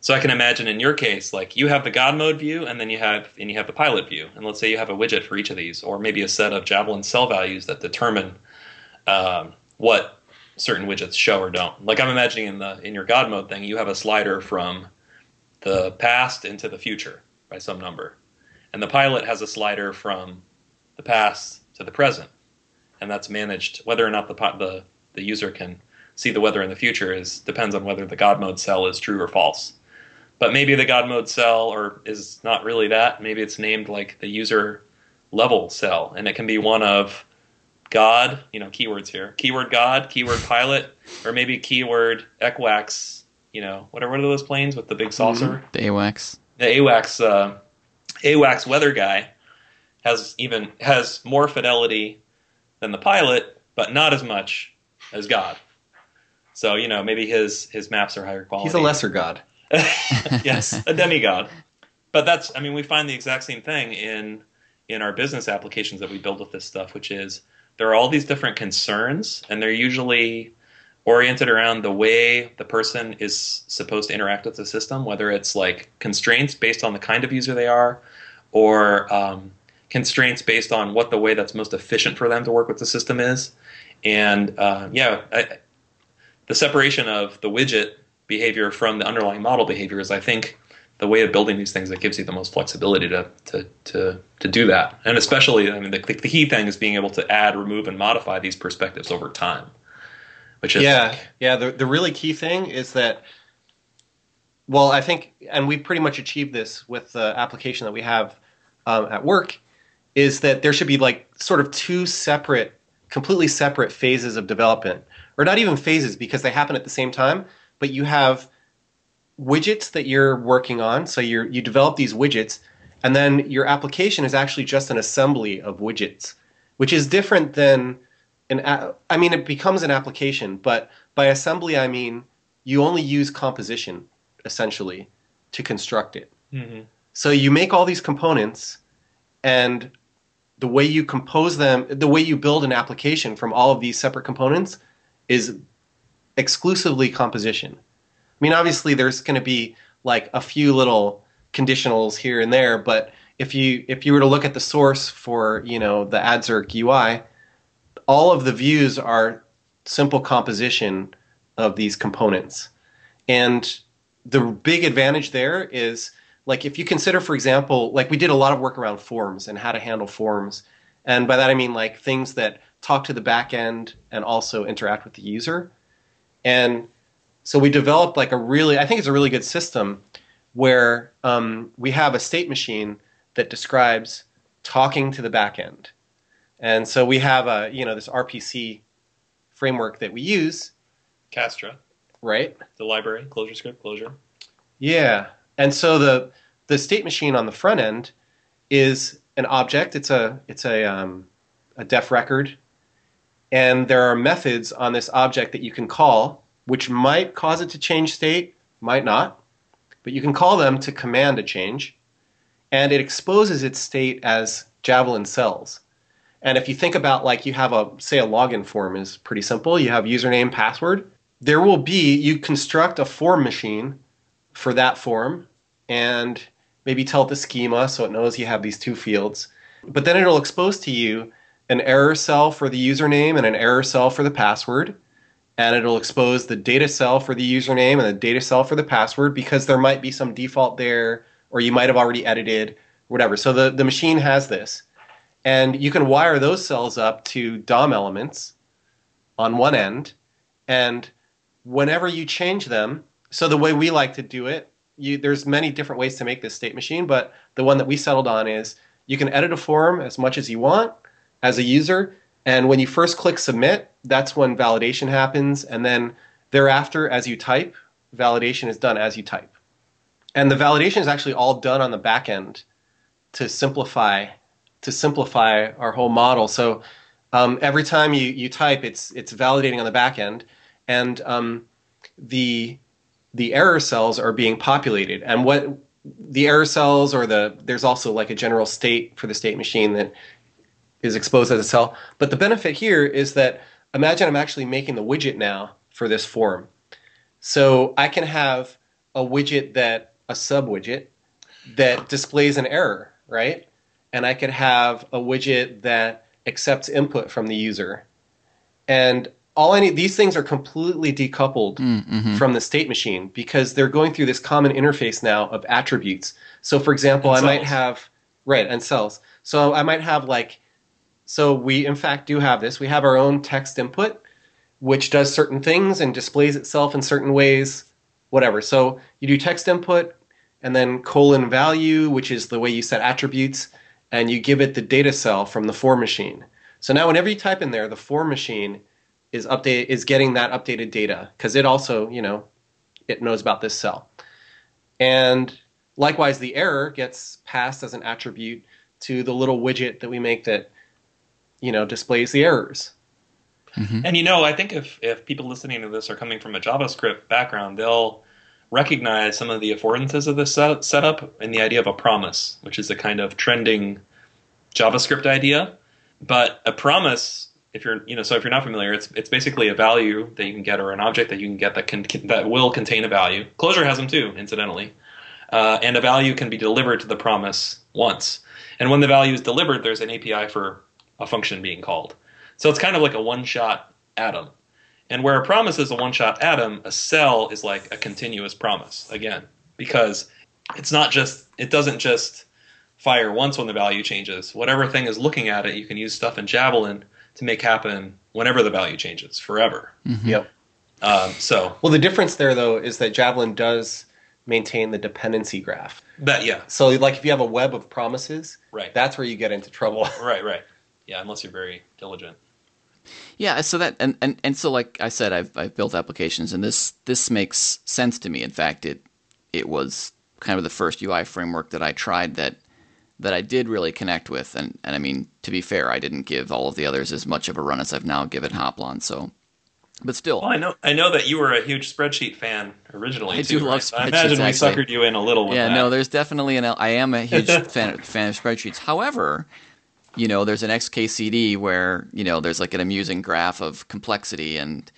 So I can imagine in your case, like you have the God mode view, and then you have and you have the pilot view, and let's say you have a widget for each of these, or maybe a set of Javelin cell values that determine um, what certain widgets show or don't. Like I'm imagining in the in your God mode thing, you have a slider from the past into the future by some number, and the pilot has a slider from the past to the present, and that's managed. Whether or not the the the user can see the weather in the future is depends on whether the God mode cell is true or false. But maybe the God mode cell or is not really that. Maybe it's named like the user level cell, and it can be one of God, you know, keywords here. Keyword God, keyword pilot, or maybe keyword Equax, you know, what are, what are those planes with the big saucer? The AWACS. The AWACS, uh, AWACS weather guy has even has more fidelity than the pilot, but not as much as God. So you know, maybe his his maps are higher quality. He's a lesser god. yes, a demigod. But that's I mean we find the exact same thing in in our business applications that we build with this stuff, which is there are all these different concerns and they're usually oriented around the way the person is supposed to interact with the system, whether it's like constraints based on the kind of user they are, or um, constraints based on what the way that's most efficient for them to work with the system is. And uh, yeah, I, the separation of the widget behavior from the underlying model behavior is, I think, the way of building these things that gives you the most flexibility to to to, to do that. And especially, I mean, the, the key thing is being able to add, remove, and modify these perspectives over time. Which is yeah, like, yeah. The the really key thing is that, well, I think, and we pretty much achieved this with the application that we have um, at work, is that there should be like sort of two separate, completely separate phases of development, or not even phases because they happen at the same time. But you have widgets that you're working on, so you you develop these widgets, and then your application is actually just an assembly of widgets, which is different than an I mean it becomes an application, but by assembly I mean you only use composition essentially to construct it. mhm. So you make all these components and the way you compose them, the way you build an application from all of these separate components is exclusively composition. I mean, obviously there's going to be like a few little conditionals here and there, but if you if you were to look at the source for, you know, the AdZerk UI, all of the views are simple composition of these components. And the big advantage there is like if you consider for example like we did a lot of work around forms and how to handle forms. And by that i mean like things that talk to the back end and also interact with the user. And so we developed like a really i think it's a really good system where um, we have a state machine that describes talking to the back end. And so we have a you know this rpc framework that we use. Castra, right. The library, closure script, Clojure. Yeah. And so the the state machine on the front end is an object. It's a it's a um, a def record, and there are methods on this object that you can call, which might cause it to change state, might not, but you can call them to command a change, and it exposes its state as Javelin cells. And if you think about like you have a say a login form is pretty simple. You have username, password. There will be you construct a form machine for that form and maybe tell it the schema so it knows you have these two fields. But then it'll expose to you an error cell for the username and an error cell for the password. And it'll expose the data cell for the username and the data cell for the password because there might be some default there, or you might have already edited, whatever. So the, the machine has this. And you can wire those cells up to DOM elements on one end. And whenever you change them, so the way we like to do it, you, there's many different ways to make this state machine, but the one that we settled on is you can edit a form as much as you want as a user, and when you first click submit, that's when validation happens, and then thereafter, as you type, validation is done as you type. And the validation is actually all done on the back end to simplify to simplify our whole model. So um, every time you, you type, it's it's validating on the back end, and um, the the error cells are being populated. And what the error cells or the there's also like a general state for the state machine that is exposed as a cell. But the benefit here is that imagine I'm actually making the widget now for this form. So I can have a widget that a sub widget that displays an error, right? And I could have a widget that accepts input from the user. And all I need these things are completely decoupled Mm-hmm. from the state machine because they're going through this common interface now of attributes. So for example, And I might have right and cells. So I might have like so we in fact do have this. We have our own text input which does certain things and displays itself in certain ways, whatever. So you do text input and then colon value, which is the way you set attributes, and you give it the data cell from the for machine. So now whenever you type in there, the for machine is update is getting that updated data because it also, you know, it knows about this cell. And likewise, the error gets passed as an attribute to the little widget that we make that, you know, displays the errors. Mm-hmm. And you know, I think if if people listening to this are coming from a JavaScript background, they'll recognize some of the affordances of this set- setup and the idea of a promise, which is a kind of trending JavaScript idea. But a promise, if you're you know, so if you're not familiar, it's it's basically a value that you can get or an object that you can get that can that will contain a value. Clojure has them too, incidentally. Uh, and a value can be delivered to the promise once. And when the value is delivered, there's an API for a function being called. So it's kind of like a one shot atom. And where a promise is a one shot atom, a cell is like a continuous promise, again, because it's not just, it doesn't just fire once when the value changes. Whatever thing is looking at it, you can use stuff in Javelin to make happen whenever the value changes, forever. Yep. Um, so Well, the difference there, though, is that Javelin does maintain the dependency graph. that, yeah, So, like, if you have a web of promises, right, that's where you get into trouble. right, right. Yeah, unless you're very diligent. Yeah, so that and, and, and so like I said, I've I've built applications, and this this makes sense to me. In fact, it it was kind of the first UI framework that I tried that that I did really connect with, and and I mean to be fair, I didn't give all of the others as much of a run as I've now given Hoplon. So, but still, Well, I know, I know that you were a huge spreadsheet fan originally. I too, do love right? I spreadsheets, imagine we actually. suckered you in a little with yeah, that. no, there's definitely an. I am a huge fan fan of spreadsheets. However, you know, there's an XKCD where you know there's like an amusing graph of complexity, and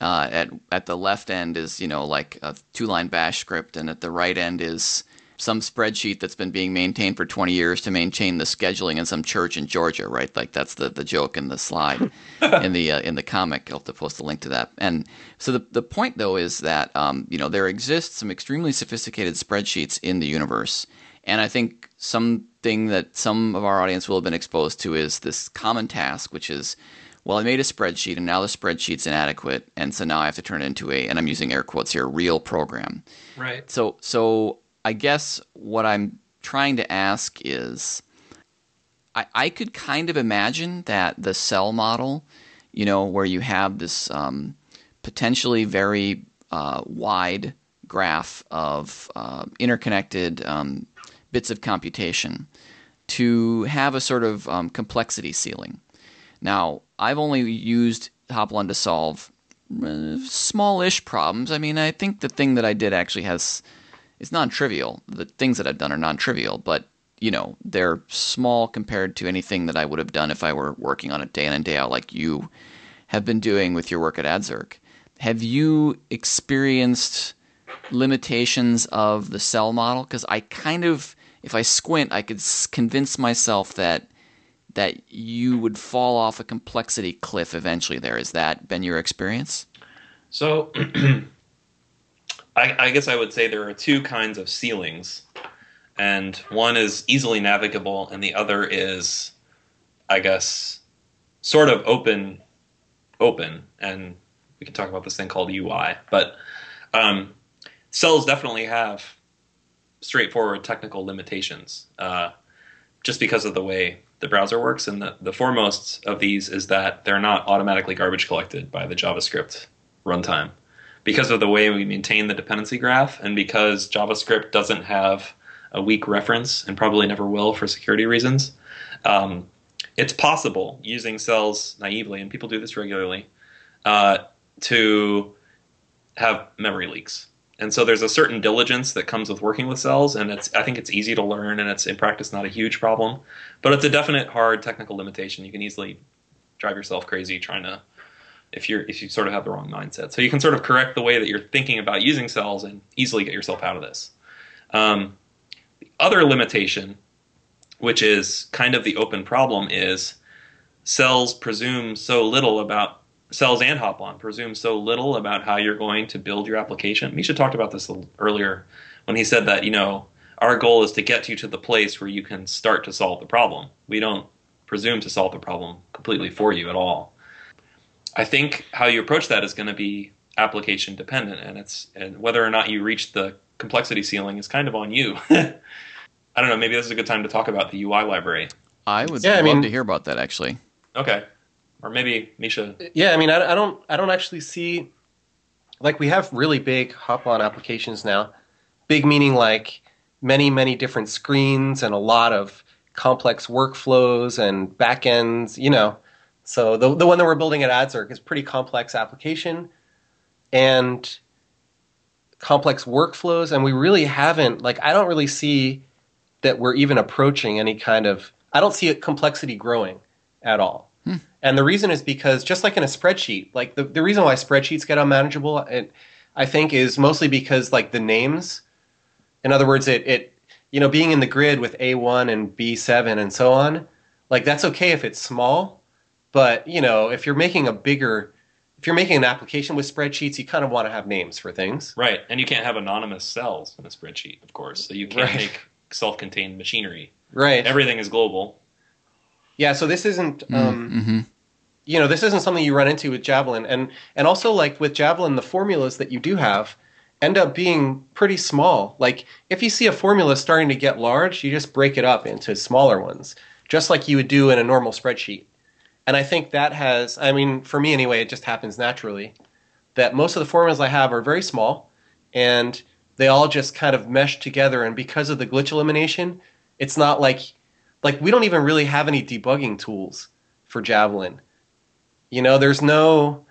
uh, at at the left end is you know like a two line Bash script, and at the right end is some spreadsheet that's been being maintained for 20 years to maintain the scheduling in some church in Georgia, right? Like that's the, the joke in the slide in the uh, in the comic. I'll have to post a link to that. And so the the point though is that um, you know there exist some extremely sophisticated spreadsheets in the universe, and I think something that some of our audience will have been exposed to is this common task, which is well, I made a spreadsheet and now the spreadsheet's inadequate, and so now I have to turn it into a, and I'm using air quotes here, real program. Right. So, so I guess what I'm trying to ask is, I, I could kind of imagine that the cell model, you know, where you have this um, potentially very uh, wide graph of uh, interconnected um, bits of computation, to have a sort of um, complexity ceiling. Now, I've only used Hoplon to solve uh, small-ish problems. I mean, I think the thing that I did actually has it's non-trivial. The things that I've done are non-trivial, but you know they're small compared to anything that I would have done if I were working on it day in and day out, like you have been doing with your work at Adzerk. Have you experienced limitations of the cell model? Because I kind of, if I squint, I could convince myself that that you would fall off a complexity cliff eventually. There has that been your experience? So, I, I guess I would say there are two kinds of ceilings, and one is easily navigable, and the other is, I guess, sort of open, open. And we can talk about this thing called UI, but um, cells definitely have straightforward technical limitations, uh, just because of the way the browser works. And the, the foremost of these is that they're not automatically garbage collected by the JavaScript runtime because of the way we maintain the dependency graph and because JavaScript doesn't have a weak reference and probably never will for security reasons. Um, it's possible using cells naively, and people do this regularly, uh, to have memory leaks. And so there's a certain diligence that comes with working with cells, and it's I think it's easy to learn, and it's in practice not a huge problem, but it's a definite hard technical limitation. You can easily drive yourself crazy trying to if you're if you sort of have the wrong mindset. So you can sort of correct the way that you're thinking about using cells and easily get yourself out of this. Um, the other limitation, which is kind of the open problem, is cells presume so little about cells and Hoplon presume so little about how you're going to build your application. Micha talked about this earlier when he said that you know our goal is to get you to the place where you can start to solve the problem. We don't presume to solve the problem completely for you at all. I think how you approach that is going to be application dependent, and it's and whether or not you reach the complexity ceiling is kind of on you. I don't know. Maybe this is a good time to talk about the UI library. I would yeah, love I mean, to hear about that actually. Okay, or maybe Micha. Yeah, I mean, I, I don't, I don't actually see like we have really big Hoplon applications now. Big meaning like many, many different screens and a lot of complex workflows and backends. You know, so the the one that we're building at AdZerk is pretty complex application and complex workflows, and we really haven't like I don't really see that we're even approaching any kind of I don't see a complexity growing at all. Hmm. And the reason is because just like in a spreadsheet, like the, the reason why spreadsheets get unmanageable, it, I think, is mostly because like the names. In other words, it it you know being in the grid with A1 and B7 and so on, like that's okay if it's small but you know, if you're making a bigger, if you're making an application with spreadsheets, you kind of want to have names for things. Right, and you can't have anonymous cells in a spreadsheet, of course. So you can't right. make self-contained machinery. Right. Everything is global. Yeah. So this isn't. Mm, um, mm-hmm. You know, this isn't something you run into with Javelin, and and also like with Javelin, the formulas that you do have end up being pretty small. Like if you see a formula starting to get large, you just break it up into smaller ones, just like you would do in a normal spreadsheet. And I think that has, I mean, for me anyway, it just happens naturally that most of the formulas I have are very small and they all just kind of mesh together. And because of the glitch elimination, it's not like, like we don't even really have any debugging tools for Javelin. You know, there's no,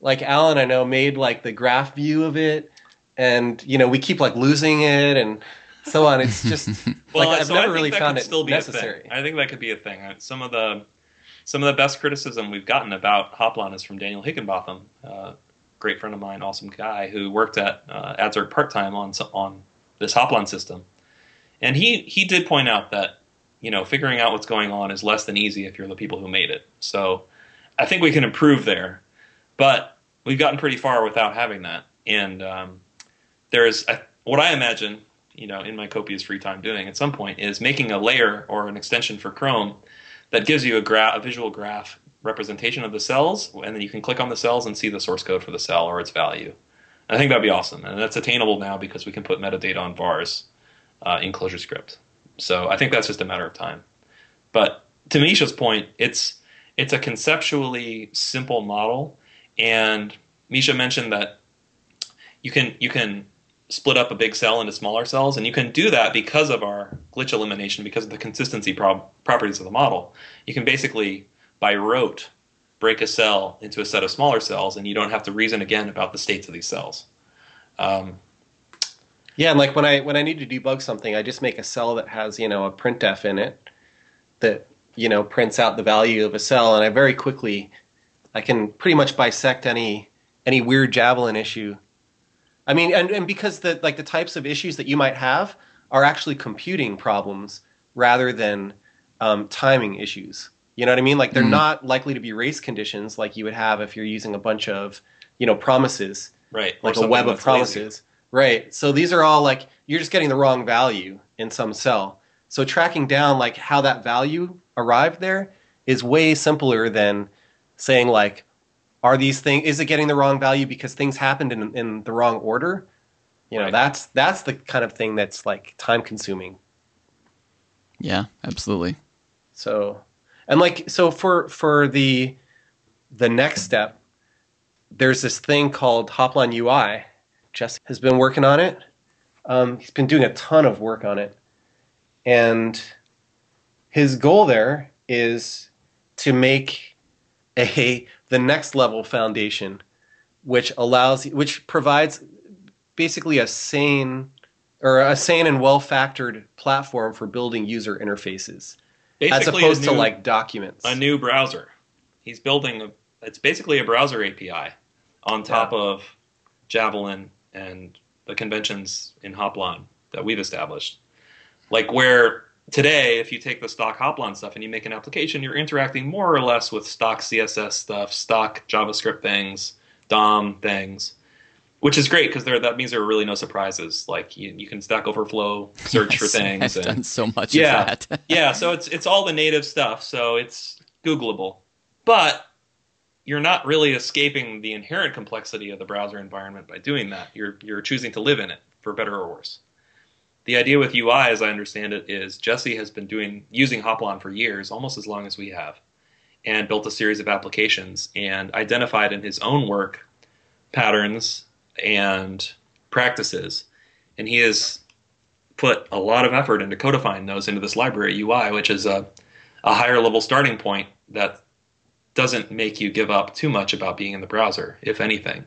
like Alan, I know, made like the graph view of it. And, you know, we keep like losing it and so on. It's just, well, like, I've so never really found it still be necessary. I think that could be a thing. Some of the, some of the best criticism we've gotten about Hoplon is from Daniel Higginbotham, uh, great friend of mine, awesome guy who worked at uh, part time on on this Hoplon system, and he he did point out that you know figuring out what's going on is less than easy if you're the people who made it. So I think we can improve there, but we've gotten pretty far without having that. And um, there's what I imagine, you know, in my copious free time doing at some point is making a layer or an extension for Chrome that gives you a, a visual graph representation of the cells, and then you can click on the cells and see the source code for the cell or its value. I think that'd be awesome, and that's attainable now because we can put metadata on vars uh, in ClojureScript. So I think that's just a matter of time. But to Micha's point, it's it's a conceptually simple model, and Micha mentioned that you can you can split up a big cell into smaller cells, and you can do that because of our glitch elimination, because of the consistency prob- properties of the model. You can basically, by rote, break a cell into a set of smaller cells, and you don't have to reason again about the states of these cells. Um, yeah, and like when I when I need to debug something, I just make a cell that has you know a printf in it that you know prints out the value of a cell, and I very quickly I can pretty much bisect any any weird javelin issue I mean, and, and because the like the types of issues that you might have are actually computing problems rather than um, timing issues. You know what I mean? Like they're Mhm. not likely to be race conditions like you would have if you're using a bunch of, you know, promises, Right. Like a web of that's lazy. promises. Right. So these are all like you're just getting the wrong value in some cell. So tracking down like how that value arrived there is way simpler than saying like are these things is it getting the wrong value because things happened in in the wrong order? You know, Right. that's that's the kind of thing that's like time consuming. Yeah, absolutely. So, and like so for for the the next step, there's this thing called Hoplon UI. Jesse has been working on it. Um, he's been doing a ton of work on it, and his goal there is to make a the next level foundation, which allows which provides basically a sane or a sane and well factored platform for building user interfaces as opposed a to like documents. a new browser. He's building a. It's basically a browser API on top of Javelin and the conventions in Hoplon that we've established. Like where today, if you take the stock Hoplon stuff and you make an application, you're interacting more or less with stock CSS stuff, stock JavaScript things, DOM things, which is great because there that means there are really no surprises. Like you, you can Stack Overflow search for things. I've and, done so much Yeah. of that. yeah, so it's it's all the native stuff, so it's Googleable. But you're not really escaping the inherent complexity of the browser environment by doing that. You're you're choosing to live in it for better or worse. The idea with UI, as I understand it, is Jesse has been doing using Hoplon for years, almost as long as we have, and built a series of applications and identified in his own work patterns and practices, and he has put a lot of effort into codifying those into this library UI, which is a, a higher level starting point that doesn't make you give up too much about being in the browser, if anything.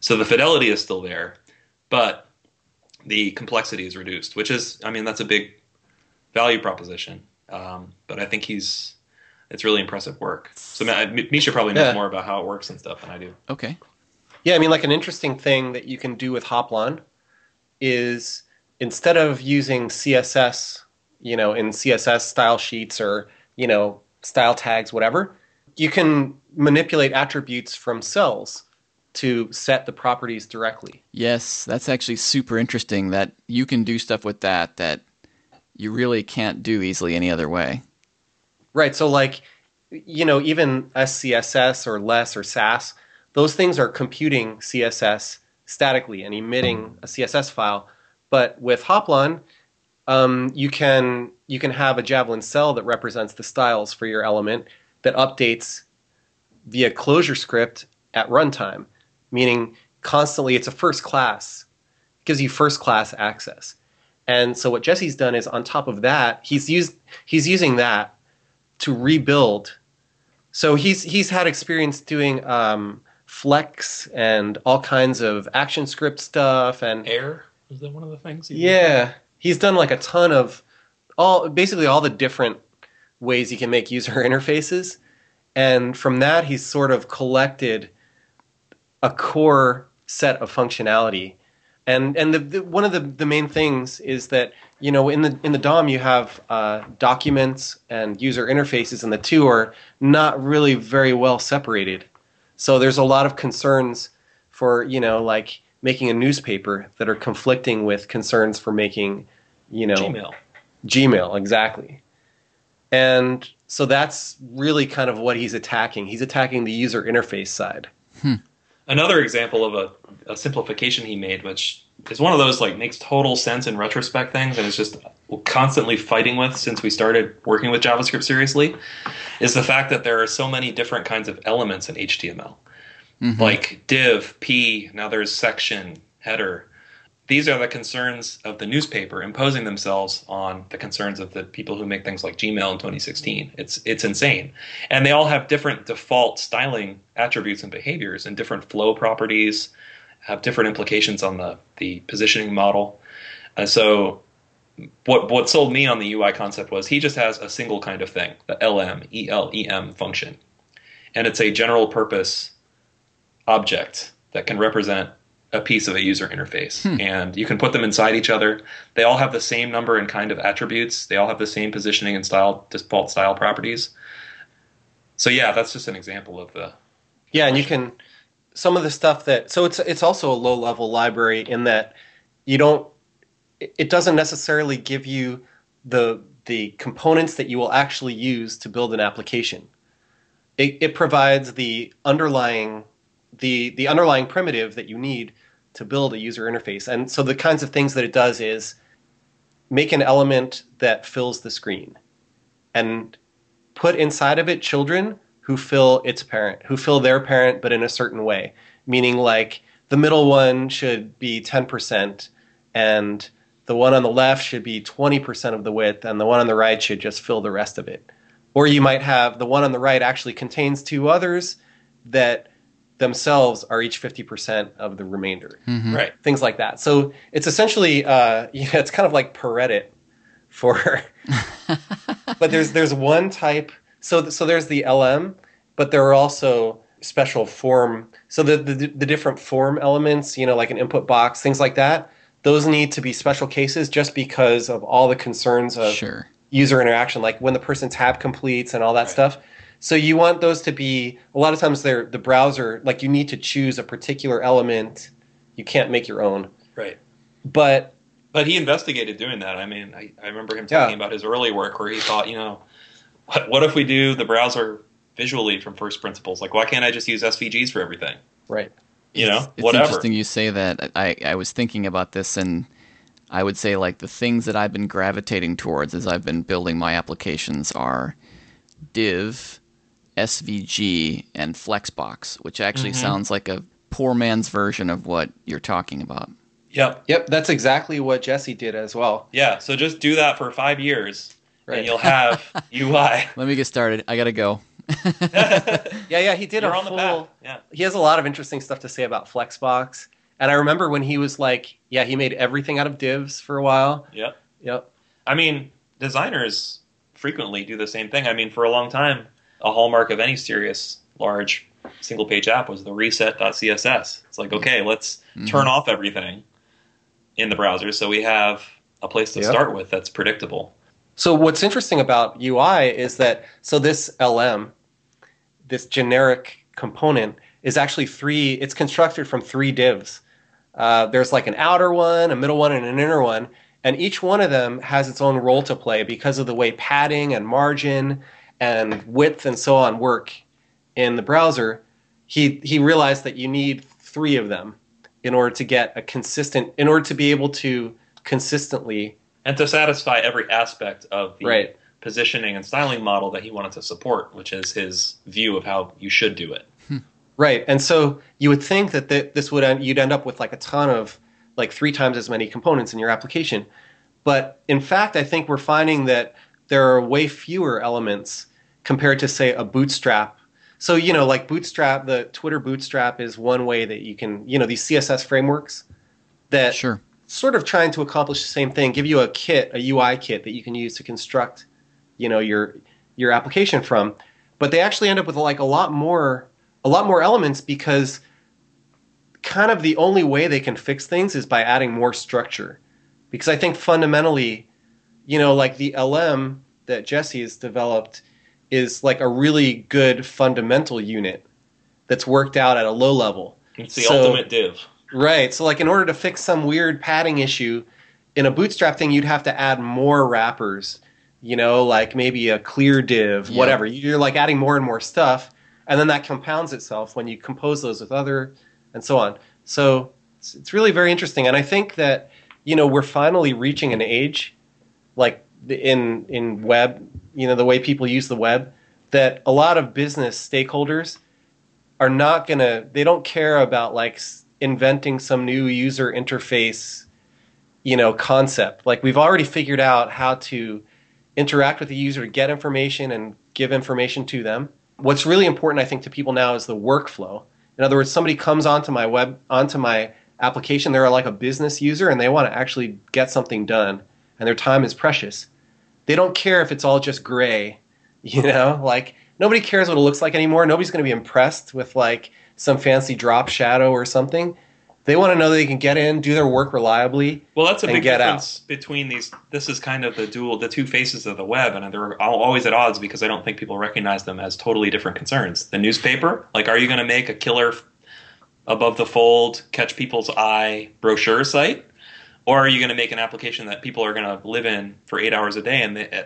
So the fidelity is still there, but the complexity is reduced, which is, I mean, that's a big value proposition. Um, but I think he's, it's really impressive work. So Ma- Micha probably knows Yeah. more about how it works and stuff than I do. Okay. Yeah, I mean, like an interesting thing that you can do with Hoplon is instead of using CSS, you know, in CSS style sheets or, you know, style tags, whatever, you can manipulate attributes from cells to set the properties directly. Yes, that's actually super interesting that you can do stuff with that that you really can't do easily any other way. Right. So, like, you know, even SCSS or less or Sass, those things are computing CSS statically and emitting a CSS file. But with Hoplon, um, you can you can have a Javelin cell that represents the styles for your element that updates via ClojureScript at runtime, meaning constantly it's a first class, gives you first class access. And so what Jesse's done is on top of that, he's used he's using that to rebuild. So he's he's had experience doing um, Flex and all kinds of action script stuff and Air is that one of the things? you- yeah, he's done like a ton of all basically all the different ways you can make user interfaces, and from that he's sort of collected a core set of functionality. And and the, the one of the, the main things is that you know in the in the DOM you have uh, documents and user interfaces, and the two are not really very well separated. So there's a lot of concerns for you know like making a newspaper that are conflicting with concerns for making you know Gmail. Gmail, exactly. And so that's really kind of what he's attacking. He's attacking the user interface side. Another example of a, a simplification he made, which is one of those like makes total sense in retrospect things, and is just constantly fighting with since we started working with JavaScript seriously, is the fact that there are so many different kinds of elements in HTML, mm-hmm. like div, p. Now there's section, header. These are the concerns of the newspaper imposing themselves on the concerns of the people who make things like Gmail in 2016. It's it's insane, and they all have different default styling attributes and behaviors, and different flow properties, have different implications on the the positioning model. And so, what what sold me on the UI concept was he just has a single kind of thing, the LM ELEM function, and it's a general purpose object that can represent a piece of a user interface. Hmm. And you can put them inside each other. They all have the same number and kind of attributes. They all have the same positioning and style default style properties. So yeah, that's just an example of the Yeah, and you can some of the stuff that so it's it's also a low level library in that you don't it it doesn't necessarily give you the the components that you will actually use to build an application. It, it provides the underlying the the underlying primitive that you need to build a user interface. And so the kinds of things that it does is make an element that fills the screen and put inside of it children who fill its parent, who fill their parent, but in a certain way. Meaning, like, the middle one should be 10%, and the one on the left should be 20% of the width, and the one on the right should just fill the rest of it. Or you might have the one on the right actually contains two others that themselves are each 50% of the remainder. Mhm. right. Things like that. So it's essentially, uh, yeah, it's kind of like Paredit for but there's there's one type so so there's the lm but there are also special form so the, the the different form elements you know like an input box things like that those need to be special cases just because of all the concerns of Sure. user interaction like when the person tab completes and all that Right. stuff so you want those to be a lot of times they're the browser like you need to choose a particular element you can't make your own Right. but But he investigated doing that. I mean, I, I remember him Yeah. talking about his early work where he thought, you know, what, what if we do the browser visually from first principles? Like, why can't I just use SVGs for everything? right You know, It's, it's whatever. interesting you say that. I, I was thinking about this, and I would say like the things that I've been gravitating towards as I've been building my applications are div, SVG, and Flexbox, which actually Mhm. sounds like a poor man's version of what you're talking about. Yep. yep that's exactly what jesse did as well Yeah. So just do that for five years, Right. and you'll have UI. Let me get started. I gotta go. Yeah, yeah, he did You're a on the full. Yeah. He has a lot of interesting stuff to say about Flexbox. And I remember when he was like, yeah, he made everything out of divs for a while. Yep. Yep. I mean, designers frequently do the same thing. I mean, for a long time, a hallmark of any serious large single page app was the reset.css. It's like, okay, let's Mhm. turn off everything in the browser so we have a place to Yep. start with that's predictable. So what's interesting about UI is that so this LM, this generic component, is actually three. It's constructed from three divs. Uh, there's like an outer one, a middle one, and an inner one, and each one of them has its own role to play because of the way padding and margin and width and so on work in the browser. He he realized that you need three of them in order to get a consistent, in order to be able to consistently And to satisfy every aspect of the right positioning and styling model that he wanted to support, which is his view of how you should do it. Hmm. Right, and so you would think that th- this would end, you'd end up with like a ton of like three times as many components in your application, but in fact, I think we're finding that there are way fewer elements compared to say a Bootstrap. So you know, like Bootstrap, the Twitter Bootstrap is one way that you can, you know, these CSS frameworks that Sure. sort of trying to accomplish the same thing, give you a kit, a UI kit that you can use to construct, you know, your your application from. But they actually end up with like a lot more a lot more elements because kind of the only way they can fix things is by adding more structure. Because I think fundamentally, you know, like the LM that Jesse has developed is like a really good fundamental unit that's worked out at a low level. It's the So- ultimate div. Right. So, like, in order to fix some weird padding issue in a bootstrap thing, you'd have to add more wrappers. You know, like maybe a clear div, Yeah. whatever. You're like adding more and more stuff, and then that compounds itself when you compose those with other, and so on. So it's, it's really very interesting, and I think that you know we're finally reaching an age, like in in web, you know, the way people use the web, that a lot of business stakeholders are not gonna they don't care about like inventing some new user interface you know concept. Like we've already figured out how to interact with the user to get information and give information to them. What's really important i think to people now is the workflow. In other words somebody comes onto my web onto my application they're like a business user and they want to actually get something done and their time is precious they don't care if it's all just gray you know like nobody cares what it looks like anymore nobody's going to be impressed with like some fancy drop shadow or something They want to know they can get in, do their work reliably. Well, that's a and big get difference between these. This is kind of the dual, the two faces of the web, and they're always at odds because I don't think people recognize them as totally different concerns. The newspaper, like, are you going to make a killer above the fold, catch people's eye brochure site, or are you going to make an application that people are going to live in for eight hours a day, and they,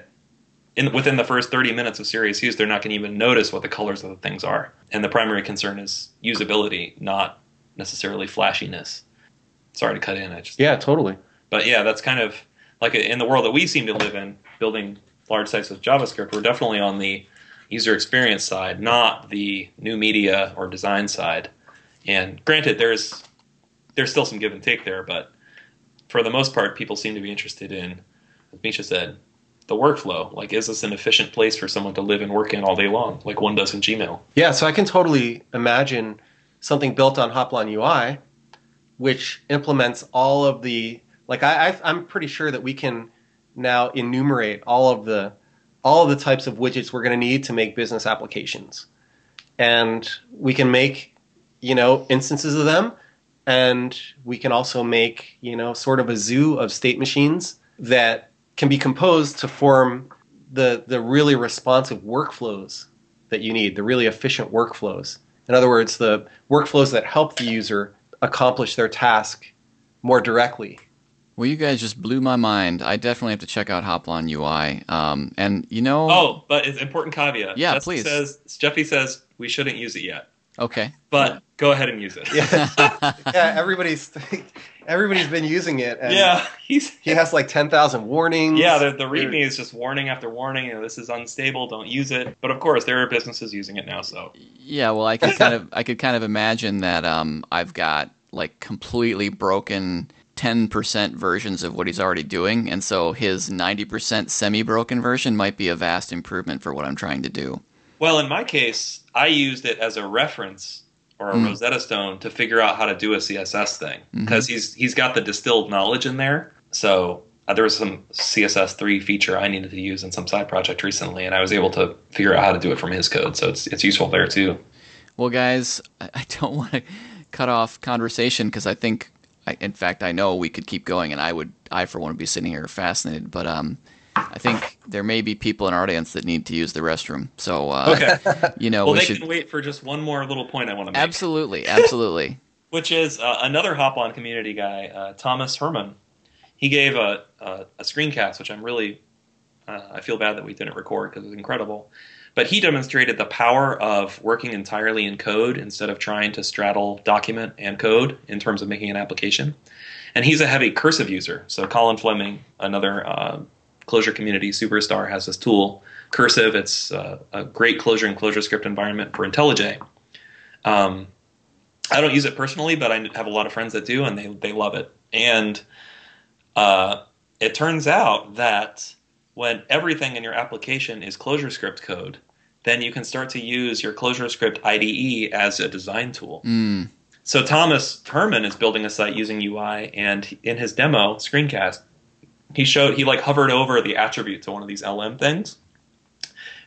in, within the first 30 minutes of serious use, they're not going to even notice what the colors of the things are. And the primary concern is usability, not necessarily flashiness. Sorry to cut in. I just Yeah, totally. but yeah, that's kind of like in the world that we seem to live in, building large sites with JavaScript. We're definitely on the user experience side, not the new media or design side. And granted, there's there's still some give and take there, but for the most part, people seem to be interested in, as Micha said, the workflow. Like, is this an efficient place for someone to live and work in all day long, like one does in Gmail? Yeah, so I can totally imagine something built on Hoplon UI, which implements all of the like I, I I'm pretty sure that we can now enumerate all of the all of the types of widgets we're going to need to make business applications, and we can make you know instances of them, and we can also make you know sort of a zoo of state machines that can be composed to form the the really responsive workflows that you need, the really efficient workflows. In other words, the workflows that help the user accomplish their task more directly. Well, you guys just blew my mind. I definitely have to check out Hoplon UI. Um, and you know, Oh, but it's important caveat. Yeah, Jessica please. Says Jeffy says we shouldn't use it yet, okay. but go ahead and use it. Yeah, yeah. Everybody's everybody's been using it, and yeah, he's he has like ten thousand warnings. yeah. The, the README is just warning after warning. You know, this is unstable. Don't use it. But of course, there are businesses using it now. So Yeah, well, I could kind of I could kind of imagine that um, I've got like completely broken 10% versions of what he's already doing, and so his 90% semi-broken version might be a vast improvement for what I'm trying to do. Well, in my case, I used it as a reference or a Mm. Rosetta Stone to figure out how to do a CSS thing because he's he's got the distilled knowledge in there. So uh, there was some CSS three feature I needed to use in some side project recently, and I was able to figure out how to do it from his code. So it's it's useful there too. Well, guys, I I don't want to cut off conversation because I think, I, in fact, I know we could keep going, and I would, I for one, would be sitting here fascinated. But um, I think there may be people in our audience that need to use the restroom. So, uh, Okay. you know, well, we they should can wait for just one more little point I want to make. absolutely, absolutely. which is uh, another Hoplon community guy, uh, Thomas Herman. He gave a, a, a screencast, which I'm really, uh, I feel bad that we didn't record because it was incredible. But he demonstrated the power of working entirely in code instead of trying to straddle document and code in terms of making an application. And he's a heavy cursive user. So Colin Fleming, another uh, Clojure community superstar, has this tool, Cursive. It's uh, a great Clojure and ClojureScript environment for IntelliJ. Um, I don't use it personally, but I have a lot of friends that do, and they they love it. And uh, it turns out that when everything in your application is ClojureScript code, then you can start to use your ClojureScript IDE as a design tool. Mm, So Thomas Herman is building a site using UI, and in his demo screencast, he showed he like hovered over the attribute to one of these LM things,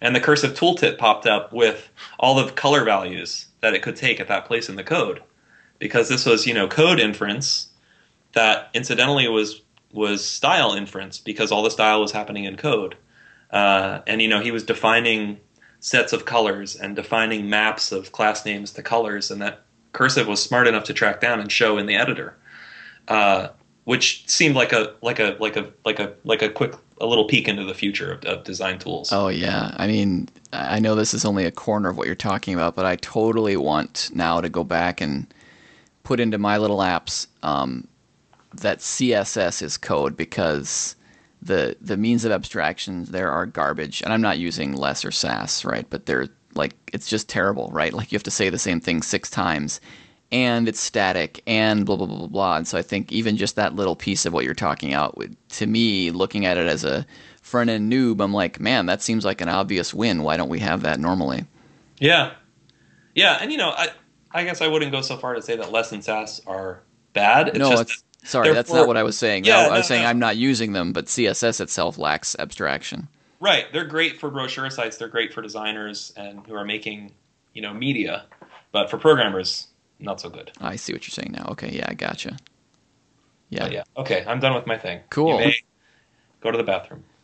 and the cursive tooltip popped up with all the color values that it could take at that place in the code, because this was you know code inference that incidentally was was style inference because all the style was happening in code, uh, and you know he was defining sets of colors and defining maps of class names to colors, and that cursive was smart enough to track down and show in the editor, uh, which seemed like a like a like a like a like a quick a little peek into the future of, of design tools. oh yeah. I mean, I know this is only a corner of what you're talking about, but I totally want now to go back and put into my little apps um, that CSS is code because the the means of abstractions there are garbage, and I'm not using less or Sass, right? But they're like it's just terrible, right? Like you have to say the same thing six times, and it's static, and blah blah blah blah blah. And so I think even just that little piece of what you're talking out, would, to me, looking at it as a front end noob, I'm like, man, that seems like an obvious win. Why don't we have that normally? Yeah, yeah, and you know, I I guess I wouldn't go so far to say that less and Sass are bad. It's no, just it's, sorry, that's therefore- not what I was saying. Yeah, no, I no, was saying no. I'm not using them, but CSS itself lacks abstraction. Right. They're great for brochure sites. They're great for designers and who are making, you know, media. But for programmers, not so good. I see what you're saying now. Okay, yeah, I gotcha. Yeah. But yeah. Okay, I'm done with my thing. Cool. Go to the bathroom.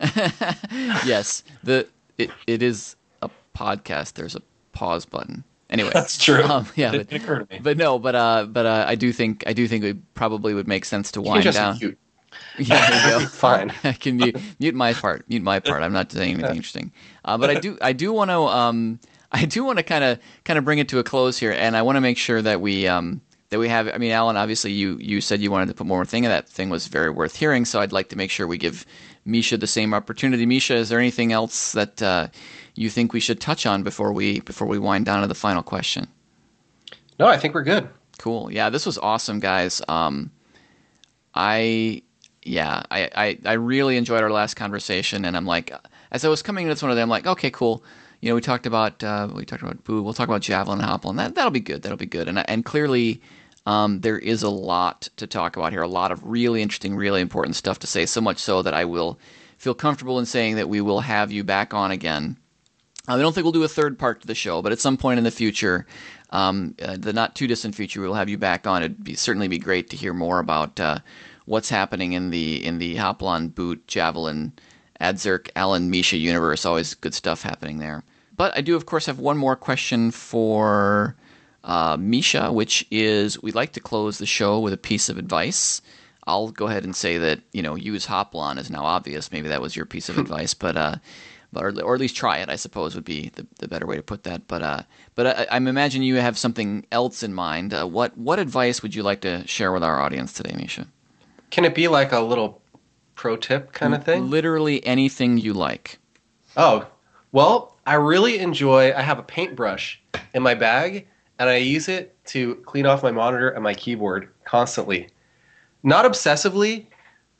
yes, the it, it is a podcast. There's a pause button. Anyway, That's true. Um, yeah, it but- occur to me. but no, but uh, but uh, I do think I do think it probably would make sense to wind just down. mute. Yeah, there you go. Fine. I can mute, mute my part. Mute my part. I'm not saying anything interesting. Uh, but I do I do want to um I do want to kind of kind of bring it to a close here, and I want to make sure that we um that we have. I mean, Alan, obviously you you said you wanted to put more thing, and that thing was very worth hearing. So I'd like to make sure we give Micha the same opportunity. Micha, is there anything else that uh, you think we should touch on before we before we wind down to the final question? No, I think we're good. Cool. Yeah, this was awesome, guys. Um, I yeah, I, I I really enjoyed our last conversation, and I'm like, as I was coming into this one of them, I'm like, okay, cool. You know, we talked about uh, we talked about Boot. We'll talk about javelin and Hoplon, and that that'll be good. That'll be good. And and clearly, um, there is a lot to talk about here. A lot of really interesting, really important stuff to say. So much so that I will feel comfortable in saying that we will have you back on again. I don't think we'll do a third part to the show, but at some point in the future, um, uh, the not too distant future, we'll have you back on. It'd be, certainly be great to hear more about uh, what's happening in the in the Hoplon Boot Javelin Adzerk Alan Micha universe. Always good stuff happening there. But I do, of course, have one more question for uh, Micha, which is we'd like to close the show with a piece of advice. I'll go ahead and say that you know use Hoplon is now obvious. Maybe that was your piece of advice, but uh, but or, or at least try it. I suppose would be the, the better way to put that. But uh, but I, I'm imagine you have something else in mind. Uh, what what advice would you like to share with our audience today, Micha? Can it be like a little pro tip kind of thing? Literally anything you like. Oh, well, I really enjoy. I have a paintbrush in my bag, and I use it to clean off my monitor and my keyboard constantly. Not obsessively,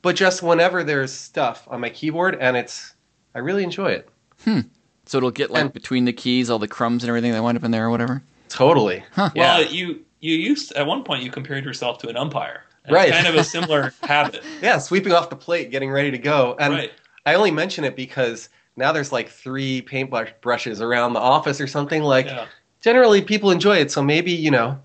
but just whenever there's stuff on my keyboard, and it's. I really enjoy it. Hmm. So it'll get like And- between the keys, all the crumbs and everything that wind up in there or whatever. Totally. Huh. Yeah. Well, you you used at one point you compared yourself to an umpire. And Right. Kind of a similar habit. yeah, sweeping off the plate, getting ready to go, and right. I only mention it because now there's like three paintbrush brushes around the office or something. Like Yeah. generally, people enjoy it, so maybe you know,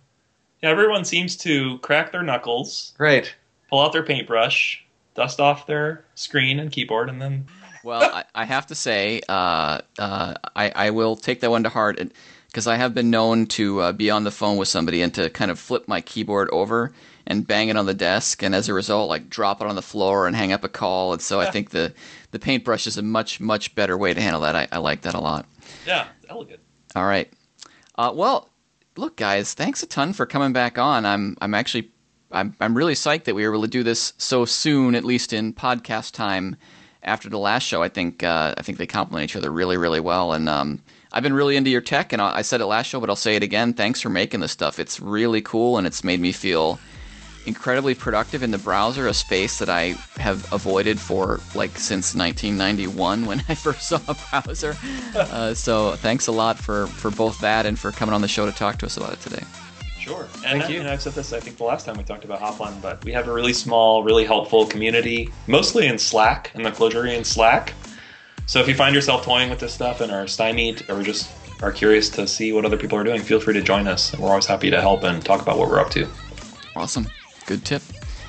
Yeah, everyone seems to crack their knuckles, right? pull out their paintbrush, dust off their screen and keyboard, and then Well, I, I have to say, uh, uh, I, I will take that one to heart because I have been known to uh, be on the phone with somebody and to kind of flip my keyboard over and bang it on the desk, and as a result, like drop it on the floor and hang up a call. And so I think the the paintbrush is a much much better way to handle that. I, I like that a lot. yeah, elegant. All right. Uh, well, look, guys, thanks a ton for coming back on. I'm I'm actually I'm I'm really psyched that we were able to do this so soon, at least in podcast time. After the last show, I think uh, I think they complement each other really really well, and um, I've been really into your tech. And I I said it last show, but I'll say it again. Thanks for making this stuff. It's really cool, and it's made me feel incredibly productive in the browser, a space that I have avoided for like since 1991 when I first saw a browser. uh, so thanks a lot for for both that and for coming on the show to talk to us about it today. Sure. And, Thank you. and I've said this, I think, the last time we talked about Hoplon, but we have a really small, really helpful community, mostly in Slack, in the Clojurian Slack. So if you find yourself toying with this stuff and are stymied or just are curious to see what other people are doing, feel free to join us. We're always happy to help and talk about what we're up to. Awesome, good tip.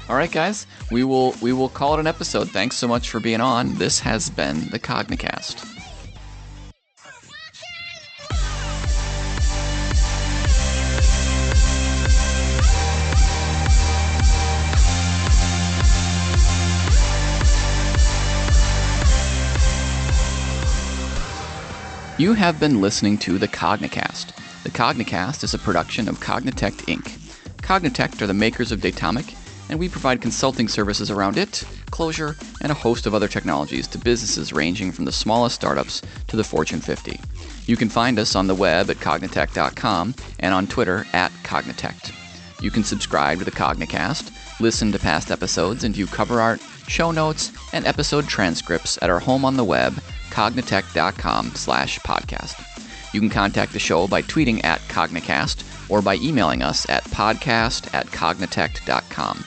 All right, guys, we will we will call it an episode. Thanks so much for being on. This has been the Cognicast. You have been listening to the Cognicast. The Cognicast is a production of Cognitect Inc. Cognitect are the makers of Datomic, and we provide consulting services around it, Clojure, and a host of other technologies to businesses ranging from the smallest startups to the Fortune 50. You can find us on the web at cognitect.com and on Twitter at Cognitect. You can subscribe to the Cognicast, listen to past episodes, and view cover art, show notes, and episode transcripts at our home on the web, cognitect.com slash podcast. You can contact the show by tweeting at Cognicast or by emailing us at podcast at cognitect.com.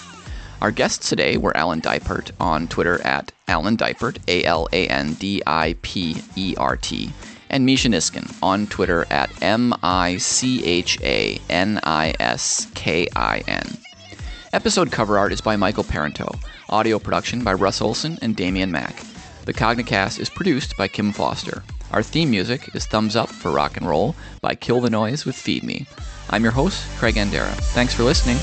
Our guests today were Alan Dipert on Twitter at Alan Dipert, A L A N D I P E R T, and Micha Niskin on Twitter at M I C H A N I S K I N. Episode cover art is by Michael Parenteau. Audio production by Russ Olsen and Daemian Mack. The Cognicast is produced by Kim Foster. Our theme music is Thumbs Up for Rock and Roll by Kill the Noise with Feed Me. I'm your host, Craig Andera. Thanks for listening.